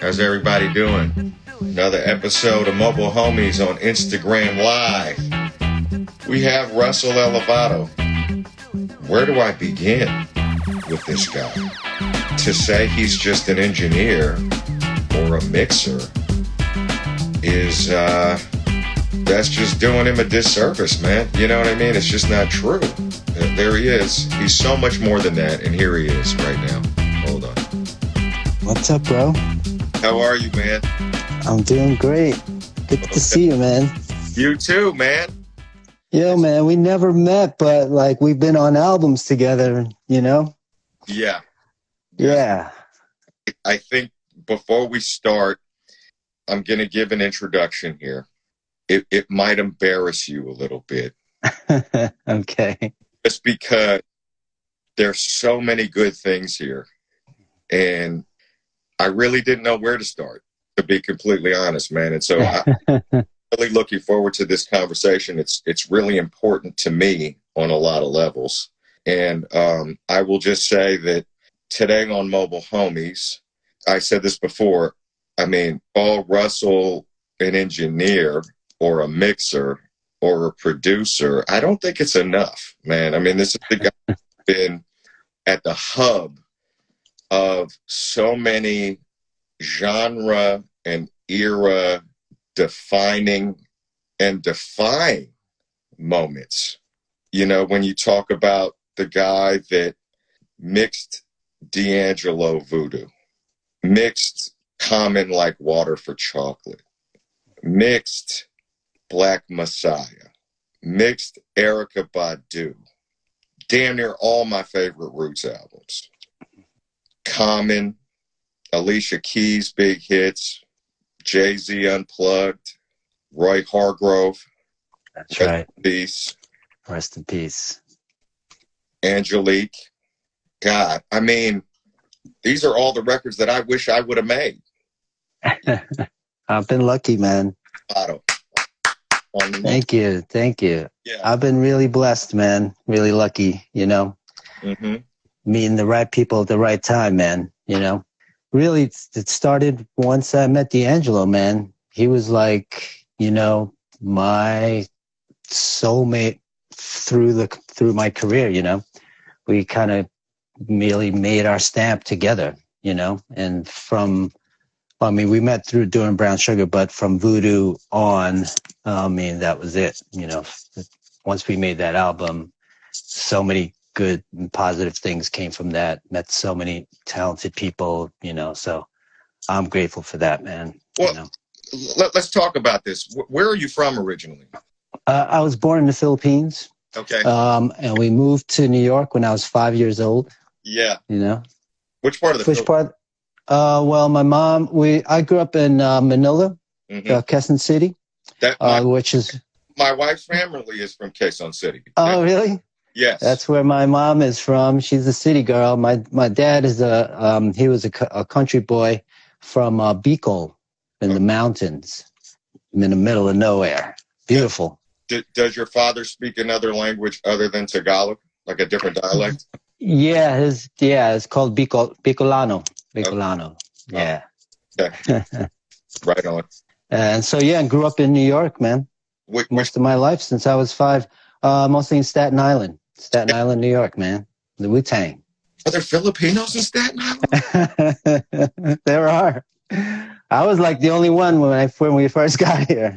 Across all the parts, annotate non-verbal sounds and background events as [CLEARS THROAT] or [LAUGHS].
How's everybody doing? Another episode of Mobile Homies on Instagram Live. We have Russell Elevado. Where do I begin with this guy? To say he's just an engineer or a mixer is, uh, that's just doing him a disservice, man. You know what I mean? It's just not true. There he is. He's so much more than that, and here he is right now. What's up, bro? How are you, man? I'm doing great. Good to see you, man. You too, man. Yo, man, we never met, but like we've been on albums together, you know? Yeah. Yeah. I think before we start, I'm going to give an introduction here. It, it might embarrass you a little bit [LAUGHS] okay. just because there's so many good things here. And I really didn't know where to start, to be completely honest, man. And so I, [LAUGHS] really looking forward to this conversation. It's it's really important to me on a lot of levels. And um, I will just say that today on Mobile Homies, I said this before. I mean, call Russell an engineer or a mixer or a producer. I don't think it's enough, man. I mean, this is the guy [LAUGHS] been at the hub of so many genre and era defining and defying moments. You know, when you talk about the guy that mixed D'Angelo voodoo, mixed common like water for chocolate, mixed Black Messiah, mixed Erykah Badu, damn near all my favorite Roots albums. Common, Alicia Keys' big hits, Jay Z Unplugged, Roy Hargrove, That's right. Peace, Rest in peace. Angelique. God, I mean, these are all the records that I wish I would have made. [LAUGHS] I've been lucky, man. Otto. On the Thank you. Thank you. Yeah. I've been really blessed, man. Really lucky, you know? hmm meeting the right people at the right time, man. You know, really, it started once I met D'Angelo, man. He was like, you know, my soulmate through the through my career. You know, we kind of merely made our stamp together. You know, and from, I mean, we met through doing Brown Sugar, but from Voodoo on, I mean, that was it. You know, once we made that album, so many good and positive things came from that. Met so many talented people, you know. So I'm grateful for that, man. Well- you know, Let, us talk about this. Where are you from originally? uh, I was born in the Philippines, Okay. um, and we moved to New York when I was five years old. yeah. You know, Which part of the which part? Uh, well, my mom, we I grew up in uh, Manila, Mhm. uh, Quezon City, That my, uh, which is my wife's family is from Quezon City. oh really? Yes. That's where my mom is from. She's a city girl. My my dad is a um, he was a, a country boy from uh, Bicol in the mountains, in the middle of nowhere. Beautiful. D- does your father speak another language other than Tagalog, like a different dialect? Yeah, his yeah, it's called Bicol Bicolano. Bicolano. Yeah. Okay. [LAUGHS] right on. And so yeah, I grew up in New York, man. Which Most of my life since I was five. Uh, mostly in Staten Island, Staten Island, New York, man. The Wu Tang. are there Filipinos in Staten Island? [LAUGHS] there are. I was like the only one when I when we first [LAUGHS] got here.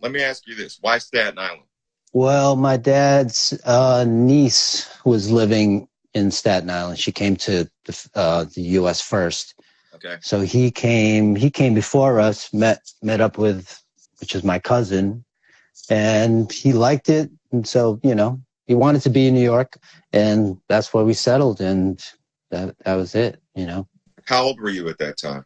Let me ask you this: Why Staten Island? well, my dad's uh, niece was living in Staten Island. She came to the, uh, the U.S. first, Okay. so he came. He came before us. Met met up with, which is my cousin, and he liked it. And so you know, he wanted to be in New York, and that's where we settled. And that that was it. You know. How old were you at that time?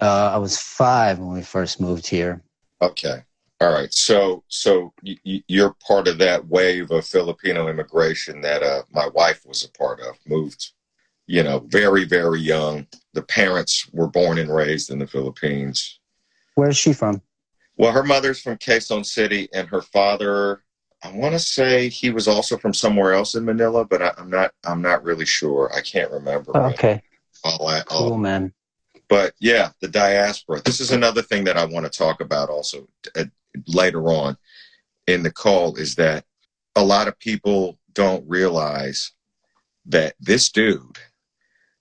Uh, I was five when we first moved here. Okay. All right. So, so y- you're part of that wave of Filipino immigration that uh, my wife was a part of. Moved, you know, very, very young. The parents were born and raised in the Philippines. Where's she from? Well, her mother's from Quezon City, and her father, I want to say he was also from somewhere else in Manila, but I, I'm not. I'm not really sure. I can't remember. Oh, okay. all that. Cool, man. But yeah, the diaspora. This is another thing that I want to talk about also uh, later on in the call is that a lot of people don't realize that this dude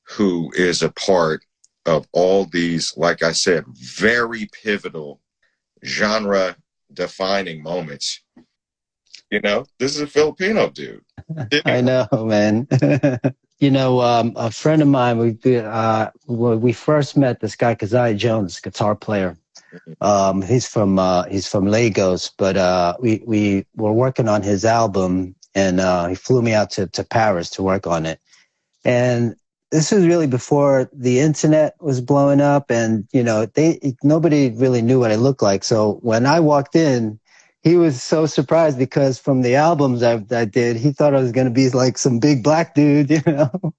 who is a part of all these, like I said, very pivotal genre defining moments. You know, this is a Filipino dude. [LAUGHS] I know, man. [LAUGHS] you know, um, a friend of mine, we uh, we first met this guy, Keziah Jones, guitar player. Um, he's from uh, he's from Lagos, but uh, we we were working on his album, and uh, he flew me out to to Paris to work on it. And this was really before the internet was blowing up, and you know, they nobody really knew what I looked like. So when I walked in, he was so surprised because from the albums I, I did, he thought I was going to be like some big black dude, [LAUGHS] you know.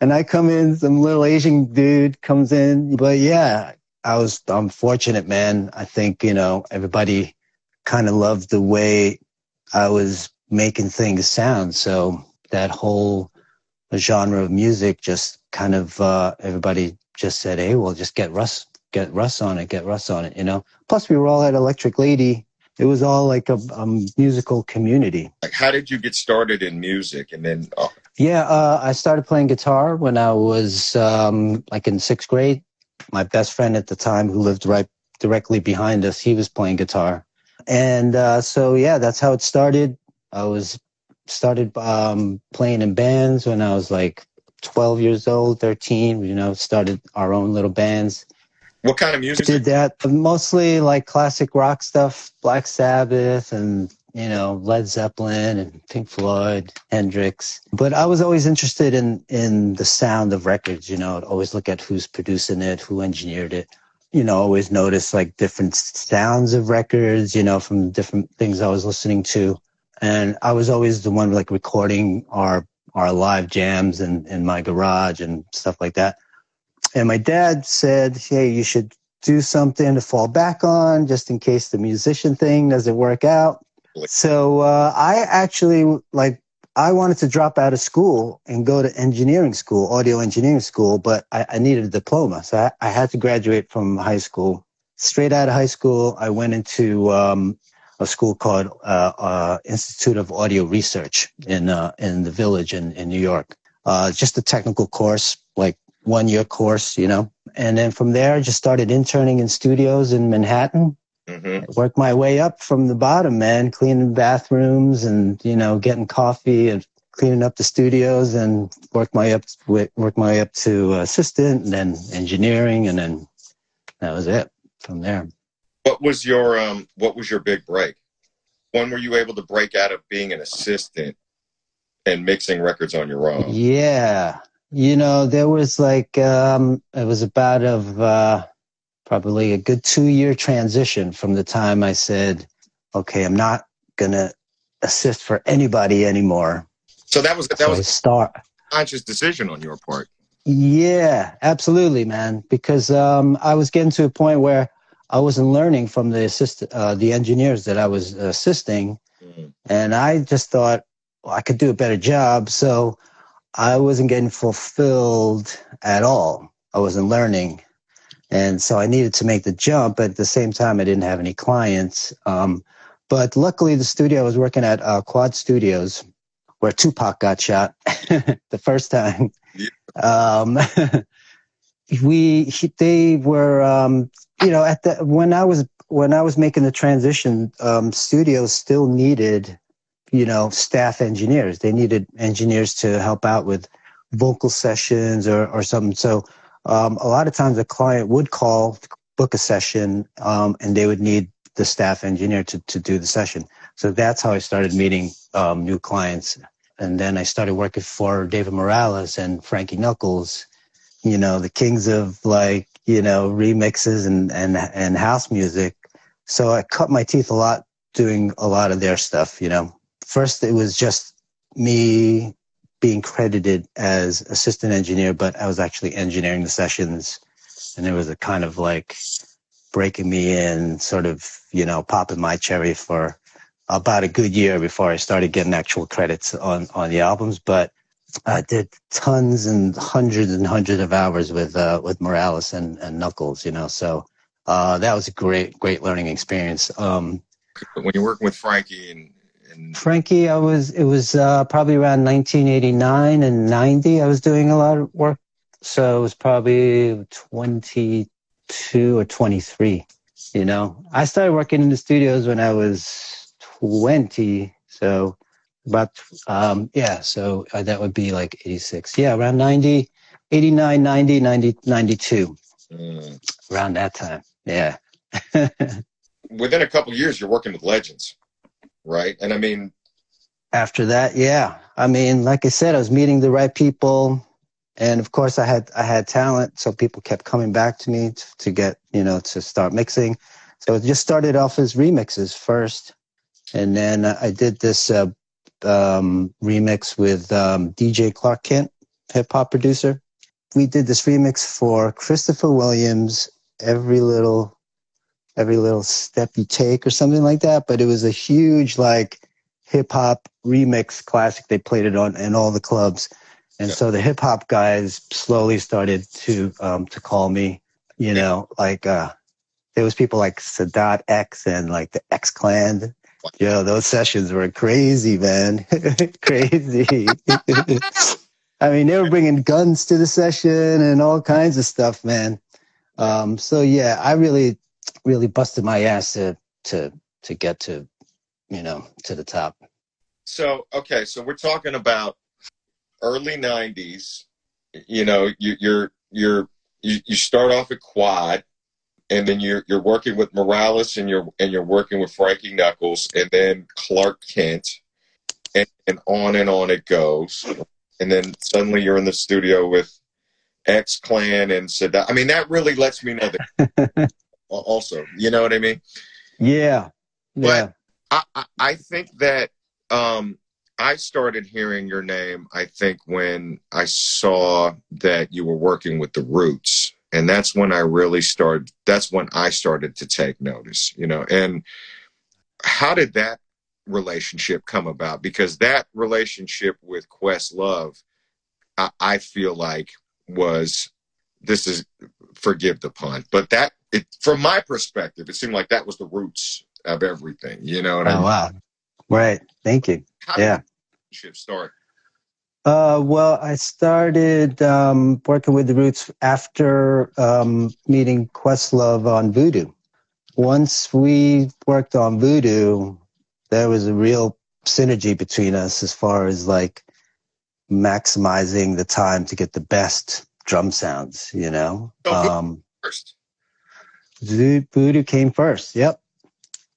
and I come in, some little Asian dude comes in, but yeah, I was, I'm fortunate, man. I think, you know, everybody kind of loved the way I was making things sound. So that whole genre of music just kind of, uh, everybody just said, Hey, well, just get Russ, get Russ on it, get Russ on it, you know? Plus we were all at Electric Lady. It was all like a, a musical community. Like, how did you get started in music? And then, uh... yeah, uh, I started playing guitar when I was um, like in sixth grade my best friend at the time who lived right directly behind us, he was playing guitar. And uh, so, yeah, that's how it started. I was started um, playing in bands when I was like 12 years old, 13, you know, started our own little bands. What kind of music? Did that mostly like classic rock stuff, Black Sabbath and you know, Led Zeppelin and Pink Floyd, Hendrix. But I was always interested in, in the sound of records, you know, I'd always look at who's producing it, who engineered it. You know, always notice like different sounds of records, you know, from different things I was listening to. And I was always the one like recording our, our live jams in, in my garage and stuff like that. And my dad said, Hey, you should do something to fall back on just in case the musician thing doesn't work out. So uh, I actually like I wanted to drop out of school and go to engineering school, audio engineering school, but I, I needed a diploma, so I, I, had to graduate from high school. Straight out of high school, I went into um, a school called uh, uh, Institute of Audio Research in uh, in the Village in, in New York. Uh, just a technical course, like one year course, you know. And then from there, I just started interning in studios in Manhattan Mm-hmm. Work my way up from the bottom, man, cleaning bathrooms and, you know, getting coffee and cleaning up the studios and work my up, work my way up to assistant and then engineering. And then that was it from there. What was your, um, what was your big break? When were you able to break out of being an assistant and mixing records on your own? Yeah. You know, there was like, um, it was about of, uh, probably a good two year transition from the time I said, okay, I'm not going to assist for anybody anymore. So that was, that so was a start conscious decision on your part. Yeah, absolutely, man. Because um, I was getting to a point where I wasn't learning from the assist, uh, the engineers that I was assisting, mm-hmm. and I just thought well, I could do a better job. So I wasn't getting fulfilled at all. I wasn't learning, and so I needed to make the jump. But at the same time, I didn't have any clients. Um, but luckily, the studio I was working at, uh, Quad Studios, where Tupac got shot [LAUGHS] the first time. Yeah. Um, [LAUGHS] we they were um, you know at the when I was when I was making the transition, um, studios still needed you know staff engineers. They needed engineers to help out with vocal sessions or or something. So um, a lot of times a client would call, book a session, um, and they would need the staff engineer to, to do the session. So that's how I started meeting um, new clients. And then I started working for David Morales and Frankie Knuckles, you know, the kings of like, you know, remixes and, and, and house music. So I cut my teeth a lot doing a lot of their stuff, you know. First, it was just me being credited as assistant engineer, but I was actually engineering the sessions. And it was a kind of like breaking me in, sort of, you know, popping my cherry for about a good year before I started getting actual credits on, on the albums. But I did tons and hundreds and hundreds of hours with uh, with Morales and, and Knuckles, you know. So uh, that was a great great learning experience. Um, when you're working with Frankie and, and Frankie, I was it was uh, probably around 1989 and 90. I was doing a lot of work, so it was probably 22 or 23. You know, I started working in the studios when I was 20, so about um, yeah so uh, that would be like 86 yeah around 90 89 90 90 92 mm. around that time yeah. [LAUGHS] Within a couple years you're working with legends right? And i mean after that yeah. I mean like i said i was meeting the right people. And of course i had i had talent so people kept coming back to me to, to get you know to start mixing. So it just started off as remixes first. And then I did this uh, um, remix with um, DJ Clark Kent, hip hop producer. We did this remix for Christopher Williams, every little, every little step you take, or something like that. But it was a huge like hip hop remix classic. They played it on in all the clubs, and yeah. so the hip hop guys slowly started to um, to call me. You know, like uh, there was people like Sadat X and like the X Clan [LAUGHS] Yo, those sessions were crazy, man. [LAUGHS] crazy. [LAUGHS] I mean, they were bringing guns to the session and all kinds of stuff, man. Um, so yeah, I really, really busted my ass to, to, to get to, you know, to the top. So, okay. So we're talking about early nineties, you know, you, you're, you're, you, you start off at quad and then you're you're working with Morales and you're and you're working with Frankie Knuckles and then Clark Kent and, and on and on it goes. And then suddenly you're in the studio with X Clan and Sadat. I mean, that really lets me know that [LAUGHS] also. You know what I mean? Yeah. Yeah. But I, I think that um, I started hearing your name, I think, when I saw that you were working with the Roots and that's when i really started that's when i started to take notice you know and how did that relationship come about? Because that relationship with questlove I, I, feel like was this is forgive the pun but that it from my perspective it seemed like that was the roots of everything you know what oh, I mean? wow. Right. Thank you. How yeah. did start uh, well, I started um, working with the Roots after um, meeting Questlove on Voodoo. Once we worked on Voodoo, there was a real synergy between us as far as like maximizing the time to get the best drum sounds, you know? um, first. Voodoo came first, yep.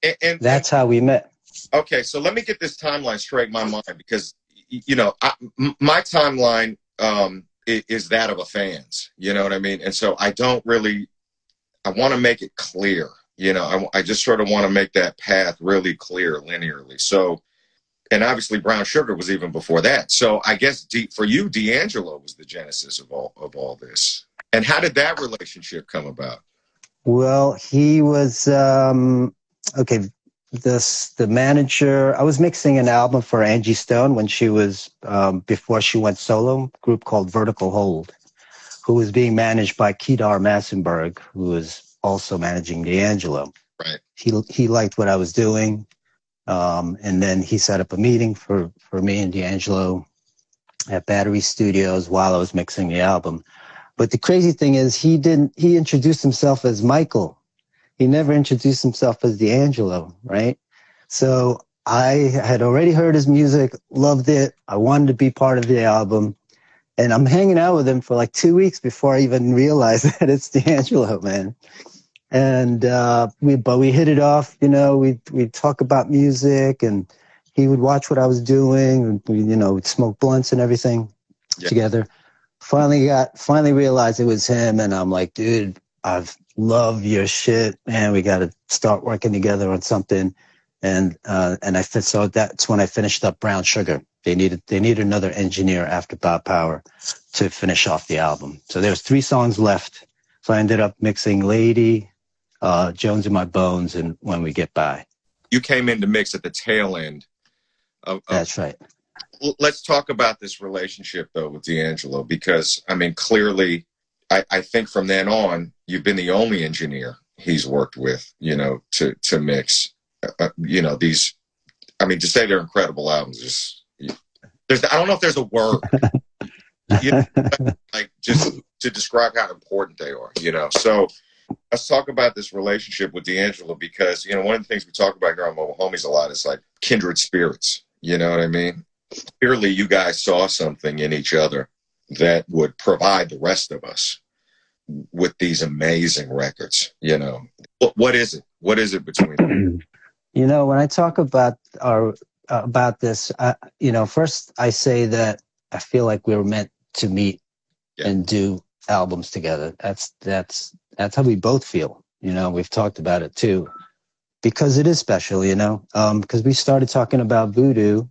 And, and that's and, how we met. Okay, so let me get this timeline straight in my mind because you know, I, my timeline um, is, that of a fan's. You know what I mean? And so I don't really. I want to make it clear. You know, I, I just sort of want to make that path really clear linearly. So, and obviously Brown Sugar was even before that. So I guess D, for you, D'Angelo was the genesis of all of all this. And how did that relationship come about? Well, he was um, okay this the manager i was mixing an album for angie stone when she was um, before she went solo group called vertical hold who was being managed by kedar massenberg who was also managing d'angelo. Right. He he liked what i was doing um, and then he set up a meeting for for me and d'angelo at battery studios while i was mixing the album. But the crazy thing is he didn't he introduced himself as michael he never introduced himself as D'Angelo, right? So I had already heard his music, loved it. I wanted to be part of the album. And I'm hanging out with him for like two weeks before I even realized [LAUGHS] that it's D'Angelo, man. And uh, we, but we hit it off. You know, we we talk about music, and he would watch what I was doing. And we, you know, we'd smoke blunts and everything yeah. together. Finally got finally realized it was him, and I'm like, dude, I've love your shit, man. We got to start working together on something. And uh, and I said, so that's when I finished up Brown Sugar. They needed they needed another engineer after Bob Power to finish off the album. So there was three songs left. So I ended up mixing Lady, uh, Jones in My Bones, and When We Get By. You came in to mix at the tail end. Of, of, that's right. let's talk about this relationship though with D'Angelo because I mean clearly I, I think from then on you've been the only engineer he's worked with you know to to mix uh, uh you know these I mean to say they're incredible albums is there's I don't know if there's a word [LAUGHS] you know, like just to describe how important they are you know so let's talk about this relationship with D'Angelo because you know one of the things we talk about here on Mobile Homies a lot is like kindred spirits. You know what I mean? Clearly, you guys saw something in each other that would provide the rest of us with these amazing records. You know, what, what is it? What is it between? [CLEARS THROAT] You know, when I talk about our uh, about this, uh, you know, first I say that I feel like we were meant to meet yeah. and do albums together. That's that's that's how we both feel. You know, we've talked about it too, because it is special. You know, because um, we started talking about voodoo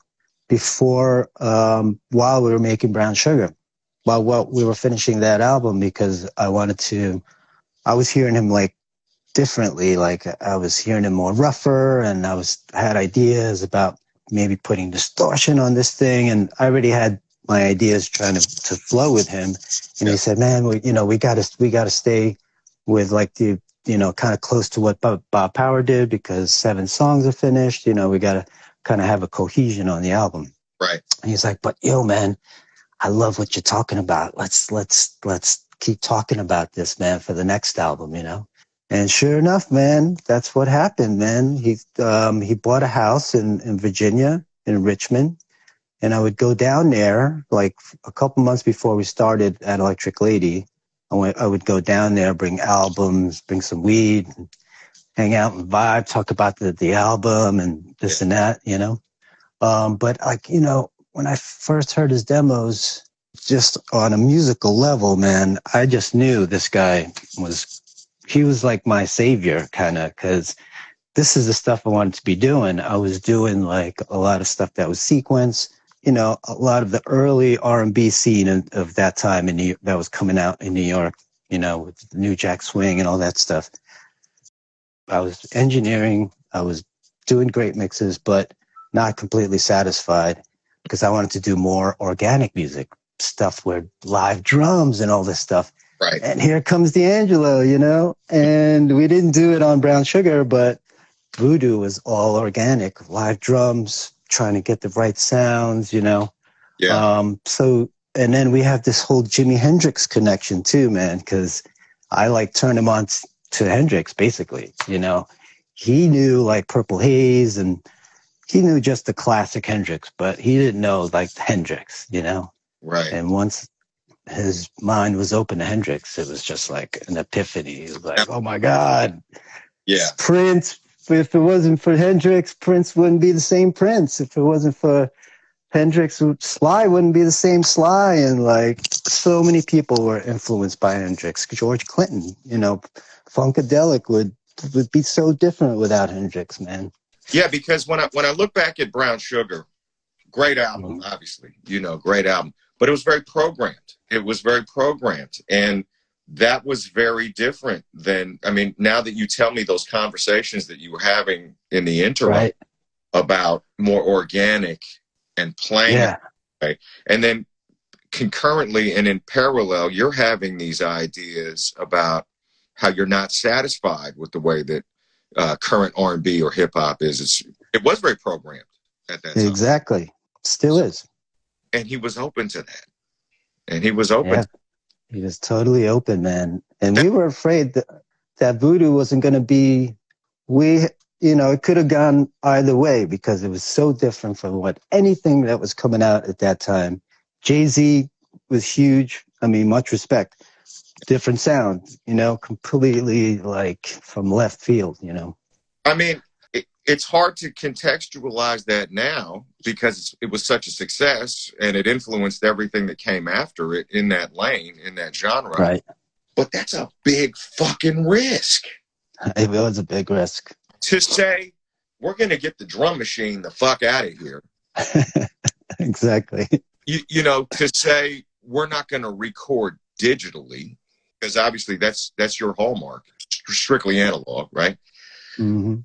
before um, while we were making Brown Sugar, while while we were finishing that album, because I wanted to. I was hearing him like differently. Like I was hearing him more rougher, and I was had ideas about maybe putting distortion on this thing, and I already had my ideas trying to, to flow with him. And yeah. he said, man, we, you know, we gotta, we gotta stay with like the, you know, kind of close to what Bob, Bob Power did because seven songs are finished. You know, we gotta kind of have a cohesion on the album. Right. And he's like, but yo, man, I love what you're talking about. Let's, let's, let's keep talking about this, man, for the next album, you know? And sure enough, man, that's what happened, man. He, um, he bought a house in, in Virginia, in Richmond and I would go down there like a couple months before we started at Electric Lady. I, went, I would go down there, bring albums, bring some weed, hang out and vibe, talk about the, the album and this and that, you know. Um, but like, you know, when I first heard his demos, just on a musical level, man, I just knew this guy was, he was like my savior kind of, cause this is the stuff I wanted to be doing. I was doing like a lot of stuff that was sequence you know, a lot of the early R&B scene of that time in New, that was coming out in New York, you know, with the New Jack Swing and all that stuff. I was engineering, I was doing great mixes, but not completely satisfied because I wanted to do more organic music stuff where live drums and all this stuff. Right. And here comes D'Angelo, you know, and we didn't do it on Brown Sugar, but Voodoo was all organic, live drums, trying to get the right sounds, you know. Yeah. Um, so, and then we have this whole Jimi Hendrix connection too, man, because I like turned him on to Hendrix basically, you know. He knew like Purple Haze and he knew just the classic Hendrix, but he didn't know like Hendrix, you know. Right. And once his mind was open to Hendrix, it was just like an epiphany. He was like, "Oh my God, yeah, Prince, if it wasn't for Hendrix, Prince wouldn't be the same Prince. If it wasn't for Hendrix, Sly wouldn't be the same Sly. And like so many people were influenced by Hendrix. George Clinton, you know, Funkadelic would would be so different without Hendrix, man. Yeah, because when I when I look back at Brown Sugar, great album, mm-hmm. obviously, you know, great album, but it was very programmed. It was very programmed, and that was very different than i mean now that you tell me those conversations that you were having in the interim right. about more organic and playing yeah. right? and then concurrently and in parallel you're having these ideas about how you're not satisfied with the way that uh, current r&b or hip-hop is it's, it was very programmed at that time exactly still is and he was open to that and he was open yeah. He was totally open, man. And we were afraid that, that voodoo wasn't going to be, we, you know, it could have gone either way because it was so different from what anything that was coming out at that time. Jay Z was huge. I mean, much respect. Different sound, you know, completely like from left field, you know. I mean, it's hard to contextualize that now because it was such a success and it influenced everything that came after it in that lane in that genre. Right. But that's a big fucking risk. It was a big risk. To say we're going to get the drum machine the fuck out of here. [LAUGHS] Exactly. You, you know to say we're not going to record digitally because obviously that's that's your hallmark strictly analog right mm-hmm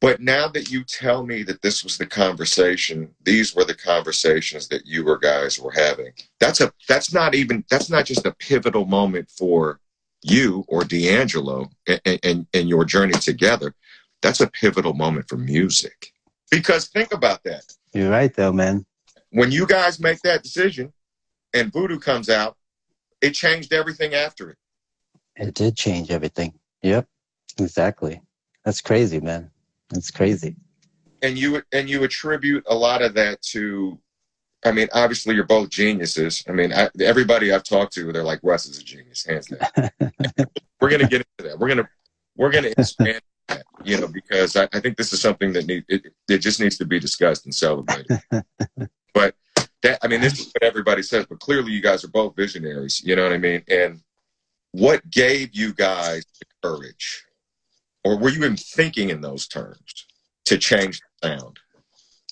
But now that you tell me that this was the conversation, these were the conversations that you were guys were having. That's a that's not even that's not just a pivotal moment for you or D'Angelo and, and, and your journey together. That's a pivotal moment for music. Because think about that. You're right though, man. When you guys make that decision and Voodoo comes out, it changed everything after it. It did change everything. Yep. Exactly. That's crazy, man. That's crazy. And you and you attribute a lot of that to I mean, obviously you're both geniuses. I mean, I, everybody I've talked to, they're like, Russ is a genius, hands down. [LAUGHS] we're gonna get into that. We're gonna we're gonna expand that, you know, because I, I think this is something that need it, it just needs to be discussed and celebrated. [LAUGHS] but that I mean, this is what everybody says, but clearly you guys are both visionaries. You know what I mean? And what gave you guys the courage, or were you even thinking in those terms to change the sound?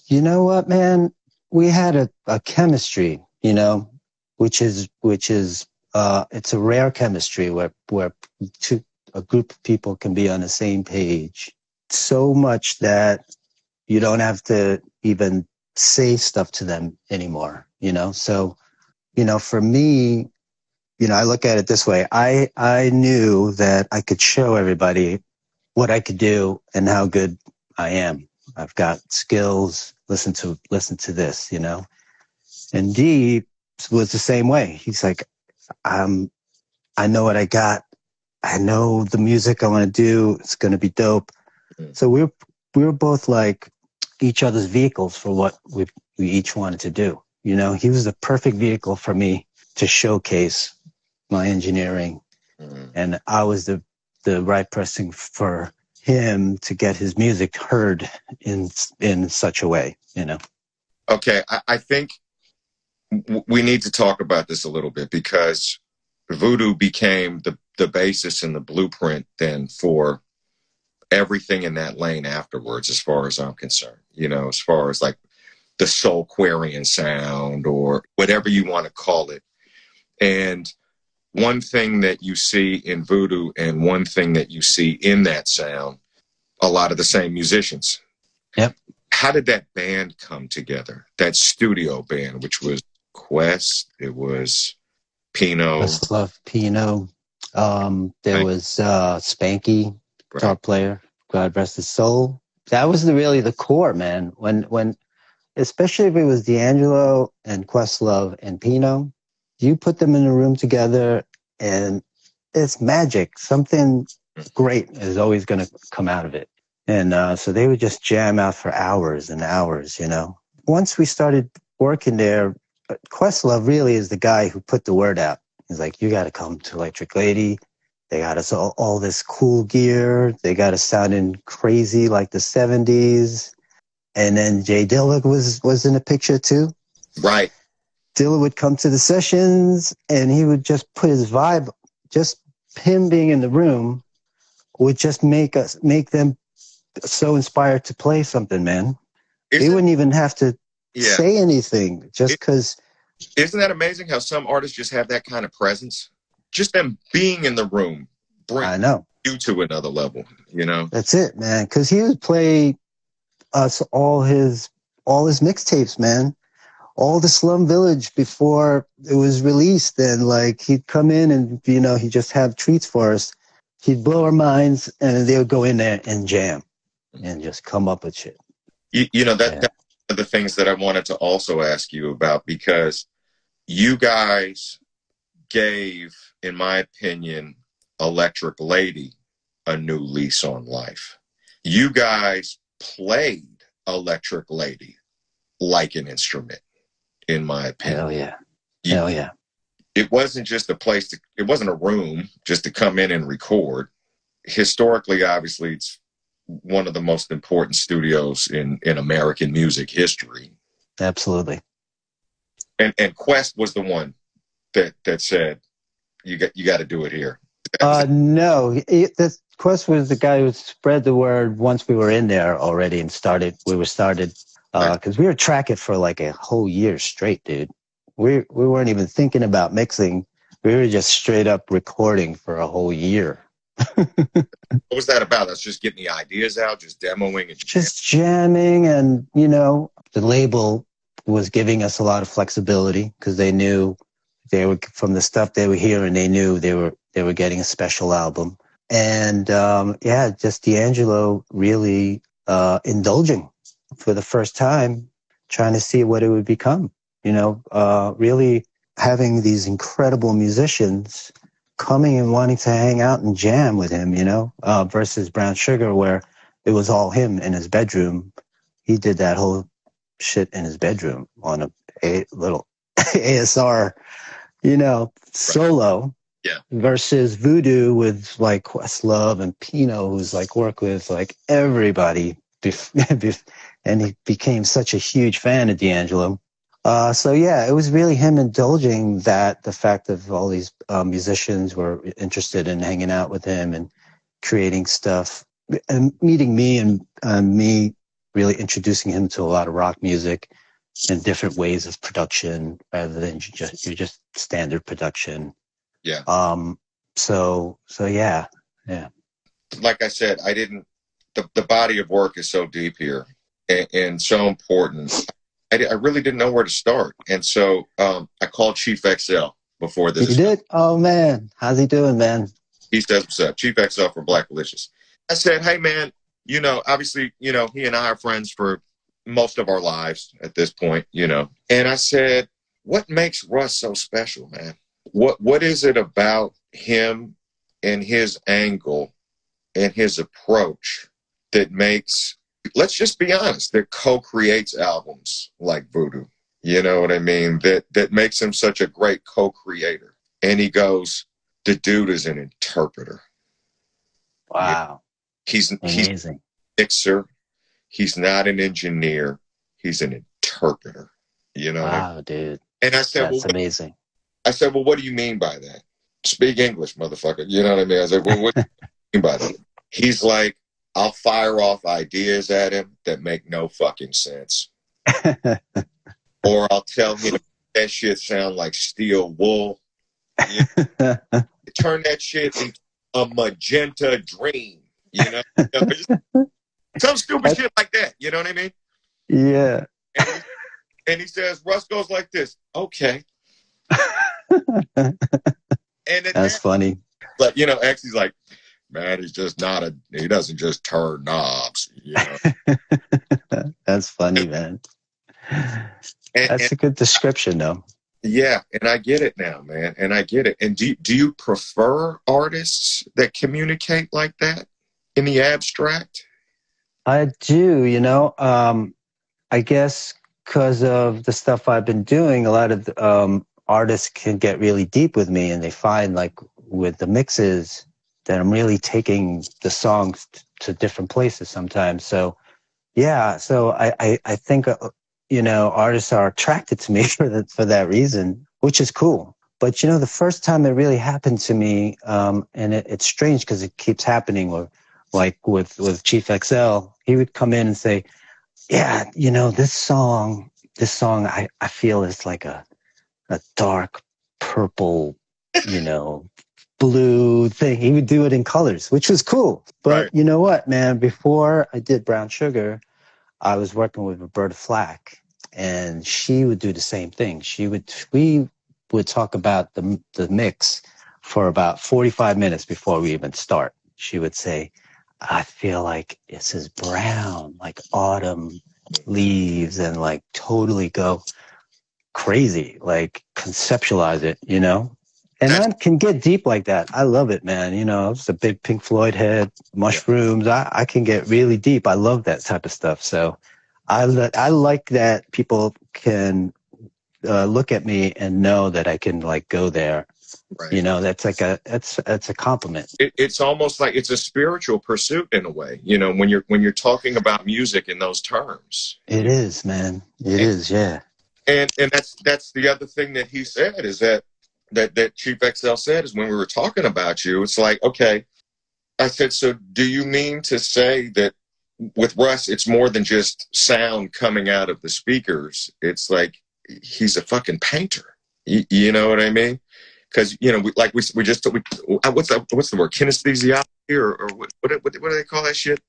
You know what, man? We had a, a chemistry, you know, which is which is uh, it's a rare chemistry where where two, a group of people can be on the same page so much that you don't have to even say stuff to them anymore, you know? So, you know, for me, you know, I look at it this way. I, I knew that I could show everybody what I could do and how good I am. I've got skills. Listen to, listen to this, you know? And D was the same way. He's like, I'm, I know what I got. I know the music I want to do. It's going to be dope. Mm-hmm. So we we're, we were both like, each other's vehicles for what we, we each wanted to do. You know, he was the perfect vehicle for me to showcase my engineering. Mm-hmm. And I was the, the right person for him to get his music heard in, in such a way, you know? Okay. I, I think we need to talk about this a little bit because voodoo became the, the basis and the blueprint then for everything in that lane afterwards, as far as I'm concerned. You know, as far as like the Soulquarian sound or whatever you want to call it. And one thing that you see in voodoo and one thing that you see in that sound, a lot of the same musicians. Yep. How did that band come together? That studio band, which was Quest, it was Pino. Questlove, Pino. Um, there was uh, Spanky, guitar right. player. God rest his soul. That was the, really the core, man. When when, especially if it was D'Angelo and Questlove and Pino, you put them in a room together, and it's magic. Something great is always going to come out of it. And uh, so they would just jam out for hours and hours, you know. Once we started working there, Questlove really is the guy who put the word out. He's like, you got to come to Electric Lady. They got us all, all this cool gear. They got us sounding crazy like the 70s. And then Jay Dilla was, was in the picture too. Right. Dilla would come to the sessions and he would just put his vibe, just him being in the room would just make us, make them so inspired to play something, man. Isn't, they wouldn't even have to yeah. say anything just because. Isn't that amazing how some artists just have that kind of presence? Just them being in the room bring I know you to another level. You know, that's it, man. Because he would play us all his all his mixtapes, man. All the Slum Village before it was released, and like he'd come in and you know he'd just have treats for us. He'd blow our minds, and they would go in there and jam, and just come up with shit. You, you know that, yeah. that's one of the things that I wanted to also ask you about because you guys gave in my opinion, Electric Lady a new lease on life. You guys played Electric Lady like an instrument, in my opinion. Hell yeah. You, Hell yeah. It wasn't just a place to, it wasn't a room just to come in and record. Historically, obviously, it's one of the most important studios in, in American music history. Absolutely. And and Quest was the one that that said, you got you got to do it here. Uh, no, it, the Quest was the guy who spread the word once we were in there already and started. We were started because uh, we were tracking for like a whole year straight, dude. We we weren't even thinking about mixing. We were just straight up recording for a whole year. [LAUGHS] what was that about? That's just getting the ideas out, just demoing and just jamming, and you know, the label was giving us a lot of flexibility because they knew they were from the stuff they were hearing. They knew they were they were getting a special album, and um, yeah, just D'Angelo really uh, indulging for the first time, trying to see what it would become. You know, uh, really having these incredible musicians coming and wanting to hang out and jam with him, you know, uh, versus Brown Sugar, where it was all him in his bedroom. He did that whole shit in his bedroom on a, a little [LAUGHS] ASR, you know, solo. Yeah. Versus Voodoo with like Questlove and Pino, who's like worked with like everybody, [LAUGHS] and he became such a huge fan of D'Angelo. Uh, so yeah, it was really him indulging that the fact that all these uh, musicians were interested in hanging out with him and creating stuff, and meeting me and uh, me really introducing him to a lot of rock music and different ways of production rather than just your just standard production. Yeah. Um. So so yeah yeah. Like I said, I didn't. The the body of work is so deep here and, and so important. I, I, really didn't know where to start. And so um, I called Chief Xcel before this. You did? Oh, man. How's he doing, man? He says, what's up? Chief Xcel for Blackalicious. I said, hey, man, you know, obviously, you know, he and I are friends for most of our lives at this point, you know. And I said, what makes Russ so special, man? What What is it about him and his angle and his approach that makes let's just be honest, that co-creates albums like Voodoo. You know what I mean? That that makes him such a great co-creator. And he goes, the dude is an interpreter. Wow. He's Amazing. he's a mixer. He's not an engineer. He's an interpreter. You know? Wow, I mean? dude. And I said, That's well, amazing. I said, well, what do you mean by that? Speak English, motherfucker. You know what I mean? I said, well, what do you [LAUGHS] mean by that? He's like, I'll fire off ideas at him that make no fucking sense. [LAUGHS] or I'll tell him that shit sound like steel wool. [LAUGHS] turn that shit into a magenta dream. You know, some stupid shit like that. You know what I mean? Yeah. And he, and he says, Russ goes like this. Okay. [LAUGHS] and that's that, funny. But you know, X, he's like, man, he's just not a. He doesn't just turn knobs. You know? [LAUGHS] That's funny, man. And, That's and, a good description, though. Yeah, and I get it now, man, and I get it. And do do you prefer artists that communicate like that in the abstract? I do. You know, um, I guess because of the stuff I've been doing, a lot of um, artists can get really deep with me, and they find like with the mixes that I'm really taking the songs t- to different places sometimes. So, yeah, so I, I, I think, uh, you know, artists are attracted to me [LAUGHS] for, the, for that reason, which is cool. But, you know, the first time it really happened to me, um, and it, it's strange because it keeps happening with, like with, with Chief Xcel, he would come in and say, yeah, you know, this song, this song I, I feel is like a, a dark purple, you know, blue thing. He would do it in colors, which was cool. But right. you know what, man? Before I did Brown Sugar, I was working with Roberta Flack, and she would do the same thing. She would we would talk about the the mix for about 45 minutes before we even start. She would say, I feel like this is brown, like autumn leaves, and like totally go crazy, like conceptualize it, you know? And I can get deep like that. I love it, man. You know, it's a big Pink Floyd head, mushrooms. I, I can get really deep. I love that type of stuff. So I, I like that people can uh, look at me and know that I can like go there. Right. You know, that's like a that's that's a compliment. It, it's almost like it's a spiritual pursuit in a way. You know, when you're when you're talking about music in those terms. It is, man. It and, is, yeah. And and that's that's the other thing that he said is that that that Chief Xcel said is when we were talking about you, it's like, okay, I said, so do you mean to say that with Russ, it's more than just sound coming out of the speakers? It's like he's a fucking painter. You, you know what I mean? Because you know, we, like we we just we, uh, what's the, what's the word kinesthesiology or, or what, what what what do they call that shit?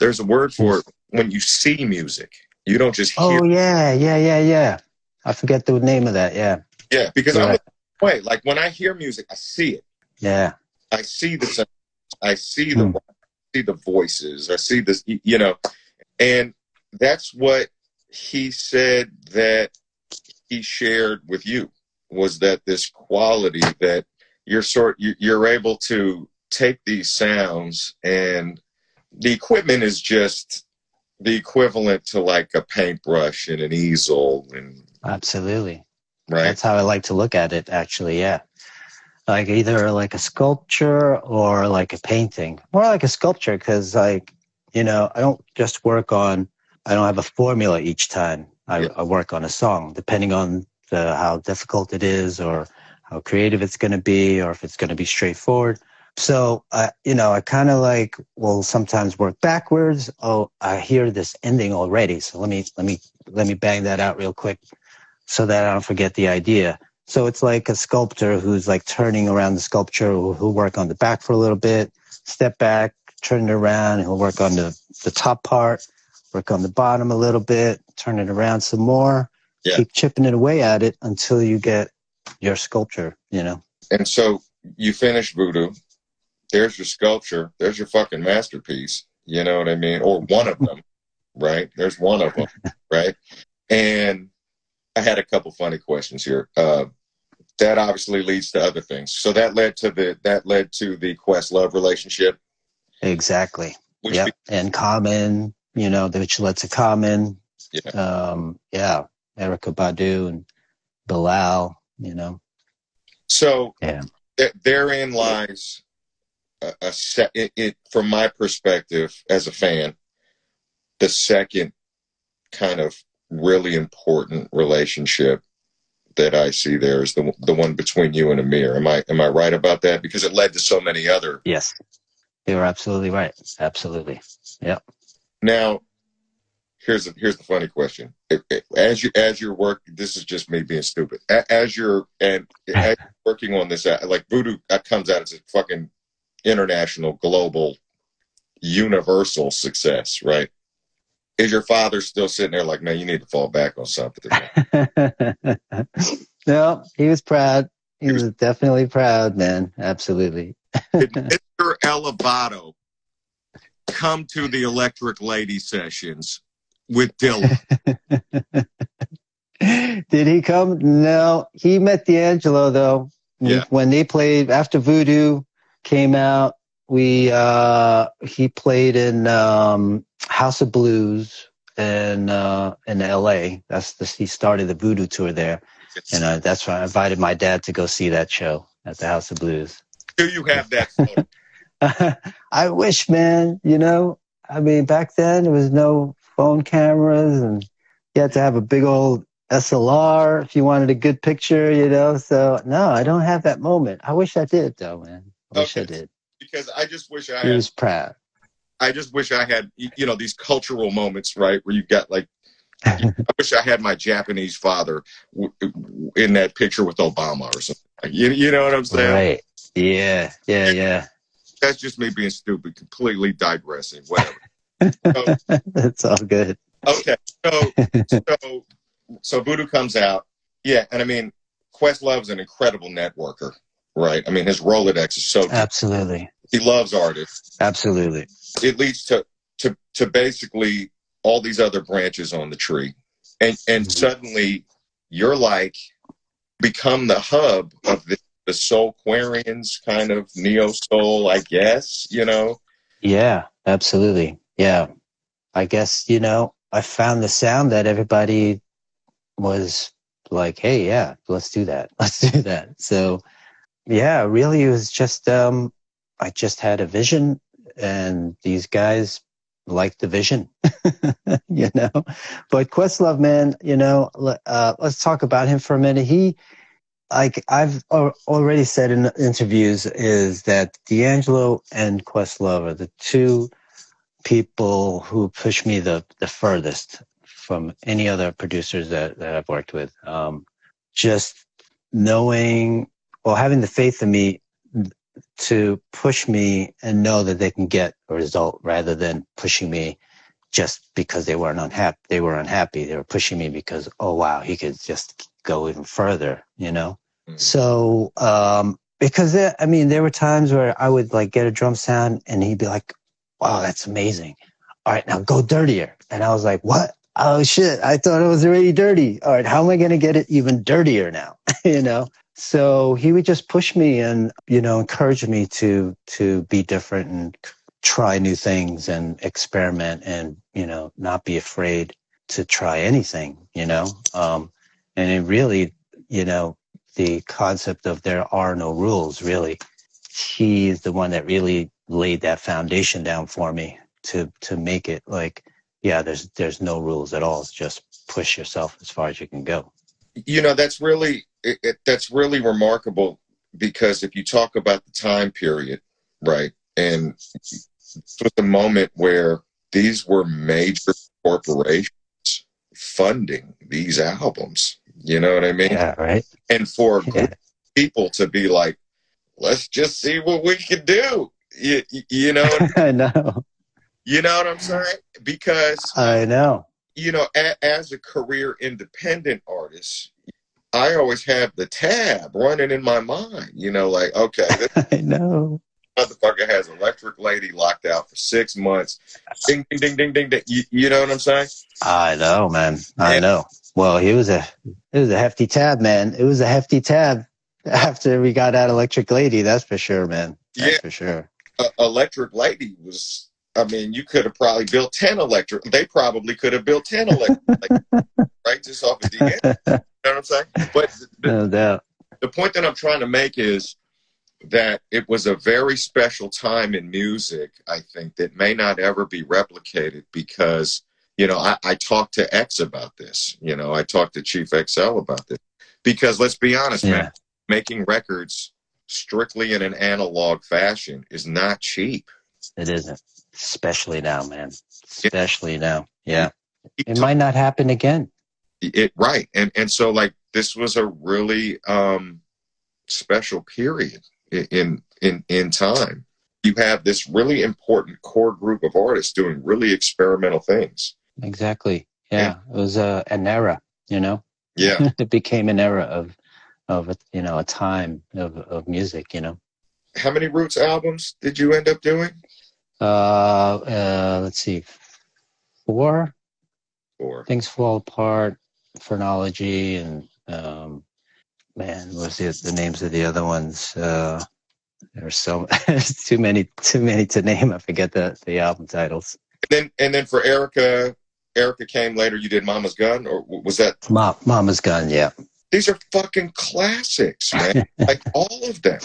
There's a word for it when you see music. You don't just hear. Oh yeah, yeah, yeah, yeah. I forget the name of that. Yeah. Yeah, because Yeah. I'm the way. Like when I hear music, I see it. Yeah. I see the sound. I see the Hmm. I see the voices. I see this. You know, and that's what he said that he shared with you was that this quality that you're sort you- you're able to take these sounds and the equipment is just the equivalent to like a paintbrush and an easel and Absolutely. right That's how I like to look at it, actually. Yeah. Like either like a sculpture or like a painting. More like a sculpture because, like, you know, I don't just work on, I don't have a formula each time. I, Yeah. I work on a song, depending on how difficult it is or how creative it's going to be or if it's going to be straightforward. So, I, you know, I kind of like will sometimes work backwards. Oh, I hear this ending already. So let me, let me, let me bang that out real quick so that I don't forget the idea. So it's like a sculptor who's like turning around the sculpture who- who'll work on the back for a little bit, step back, turn it around, he'll work on the, the top part, work on the bottom a little bit, turn it around some more, Yeah. keep chipping it away at it until you get your sculpture, you know? And so you finish voodoo. There's your sculpture. There's your fucking masterpiece. You know what I mean? Or one of them, [LAUGHS] right? There's one of them, right? And I had a couple funny questions here. Uh, that obviously leads to other things. So that led to the that led to the Questlove relationship, Exactly. which Yep. And Common, you know, which led to Common. Yeah. Um, yeah. Erykah Badu and Bilal, you know? So Yeah. th- therein lies a, a se- it, it, from my perspective as a fan, the second kind of really important relationship that I see there is the the one between you and Ahmir. Am I am I right about that? Because it led to so many other. Yes. You're absolutely right. Absolutely. Yep. Now, here's the, here's the funny question. As you as you're work, this is just me being stupid. As you're and as you're [LAUGHS] working on this, uh, like Voodoo uh, comes out as a fucking international, global, universal success, right? Is your father still sitting there like, man, you need to fall back on something? [LAUGHS] no, he was proud. He was definitely proud, man. Absolutely. Did [LAUGHS] Mr. Elevado come to the Electric Lady sessions with Dylan? [LAUGHS] Did he come? No, he met D'Angelo though. Yeah. When they played after Voodoo came out, we uh he played in um House of Blues in uh in LA. That's the he started the Voodoo tour there. And uh, that's why I invited my dad to go see that show at the House of Blues. Do you have that? [LAUGHS] I wish, man, you know, I mean, back then there was no phone cameras and you had to have a big old SLR if you wanted a good picture, you know. So, no, I don't have that moment. I wish I did, though, man. I wish I Okay. did. Because I just wish I had was proud. I just wish I had, you know, these cultural moments, right, where you got like, I wish I had my Japanese father w- w- in that picture with Obama or something. You, you know what I'm saying? Right. Yeah. Yeah. Yeah. That's just me being stupid, completely digressing, whatever. [LAUGHS] That's all good. Okay, so so so Voodoo comes out, yeah, and I mean, Quest Questlove's an incredible networker, right? I mean, his Rolodex is so Absolutely. he loves artists. Absolutely. it leads to to to basically all these other branches on the tree and and Mhm. suddenly you're like become the hub of the, the soulquarians kind of neo soul i guess you know Yeah, absolutely. Yeah. I guess, you know, I found the sound that everybody was like, hey, yeah, let's do that. [LAUGHS] Let's do that. So, yeah, really, it was just, um, I just had a vision and these guys liked the vision, [LAUGHS] you know. But Questlove, man, you know, uh, let's talk about him for a minute. He, like I've already said in interviews, is that D'Angelo and Questlove are the two people who push me the, the furthest from any other producers that, that I've worked with. Um, just knowing or having the faith in me to push me and know that they can get a result rather than pushing me just because they weren't unhappy. They were unhappy. They were pushing me because, oh wow, he could just go even further, you know? Mm-hmm. So, um, because there, I mean, there were times where I would like get a drum sound and he'd be like, wow, that's amazing. All right, now go dirtier. And I was like, what? Oh shit. I thought it was already dirty. All right. How am I going to get it even dirtier now? [LAUGHS] you know? So he would just push me and, you know, encourage me to, to be different and try new things and experiment and, you know, not be afraid to try anything, you know? Um, and it really, you know, the concept of there are no rules really, he is the one that really laid that foundation down for me to, to make it like, yeah, there's, there's no rules at all. It's just push yourself as far as you can go. You know, that's really, it, it, that's really remarkable because if you talk about the time period, right, and it was a moment where these were major corporations funding these albums. You know what I mean? Yeah, right. And for [LAUGHS] yeah. people to be like, let's just see what we can do. You, you know? [LAUGHS] I know. You know what I'm saying? Because I know. You know, a, as a career independent artist, I always have the tab running in my mind. You know, like okay, [LAUGHS] I know. Motherfucker has Electric Lady locked out for six months. Ding, ding, ding, ding, ding, ding. You, you know what I'm saying? I know, man. I know. Well, he was a it was a hefty tab, man. It was a hefty tab after we got out Electric Lady. That's for sure, man. That's yeah, for sure. Uh, Electric Lady was I mean, you could have probably built 10 electric. They probably could have built 10 electric, [LAUGHS] right? Just off of the end. You know what I'm saying? But the, no doubt. The point that I'm trying to make is that it was a very special time in music, I think, that may not ever be replicated because, you know, I, I talked to X about this. You know, I talked to Chief Xcel about this. Because let's be honest, yeah. man, making records strictly in an analog fashion is not cheap. It isn't especially now, man. Especially now. Yeah. It might not happen again. It right. And and so like this was a really um special period in in in time. You have this really important core group of artists doing really experimental things. Exactly. Yeah. It was a an era, you know. Yeah. [LAUGHS] it became an era of of you know a time of of music, you know. How many Roots albums did you end up doing? Uh, uh, let's see, four. Four. Things fall apart. Phrenology and um, man, what's the the names of the other ones? Uh, there's so [LAUGHS] too many, too many to name. I forget the the album titles. And then and then for Erykah Erykah came later. You did Mama's Gun, or was that Ma- Mama's Gun? Yeah. These are fucking classics, man. [LAUGHS] like all of them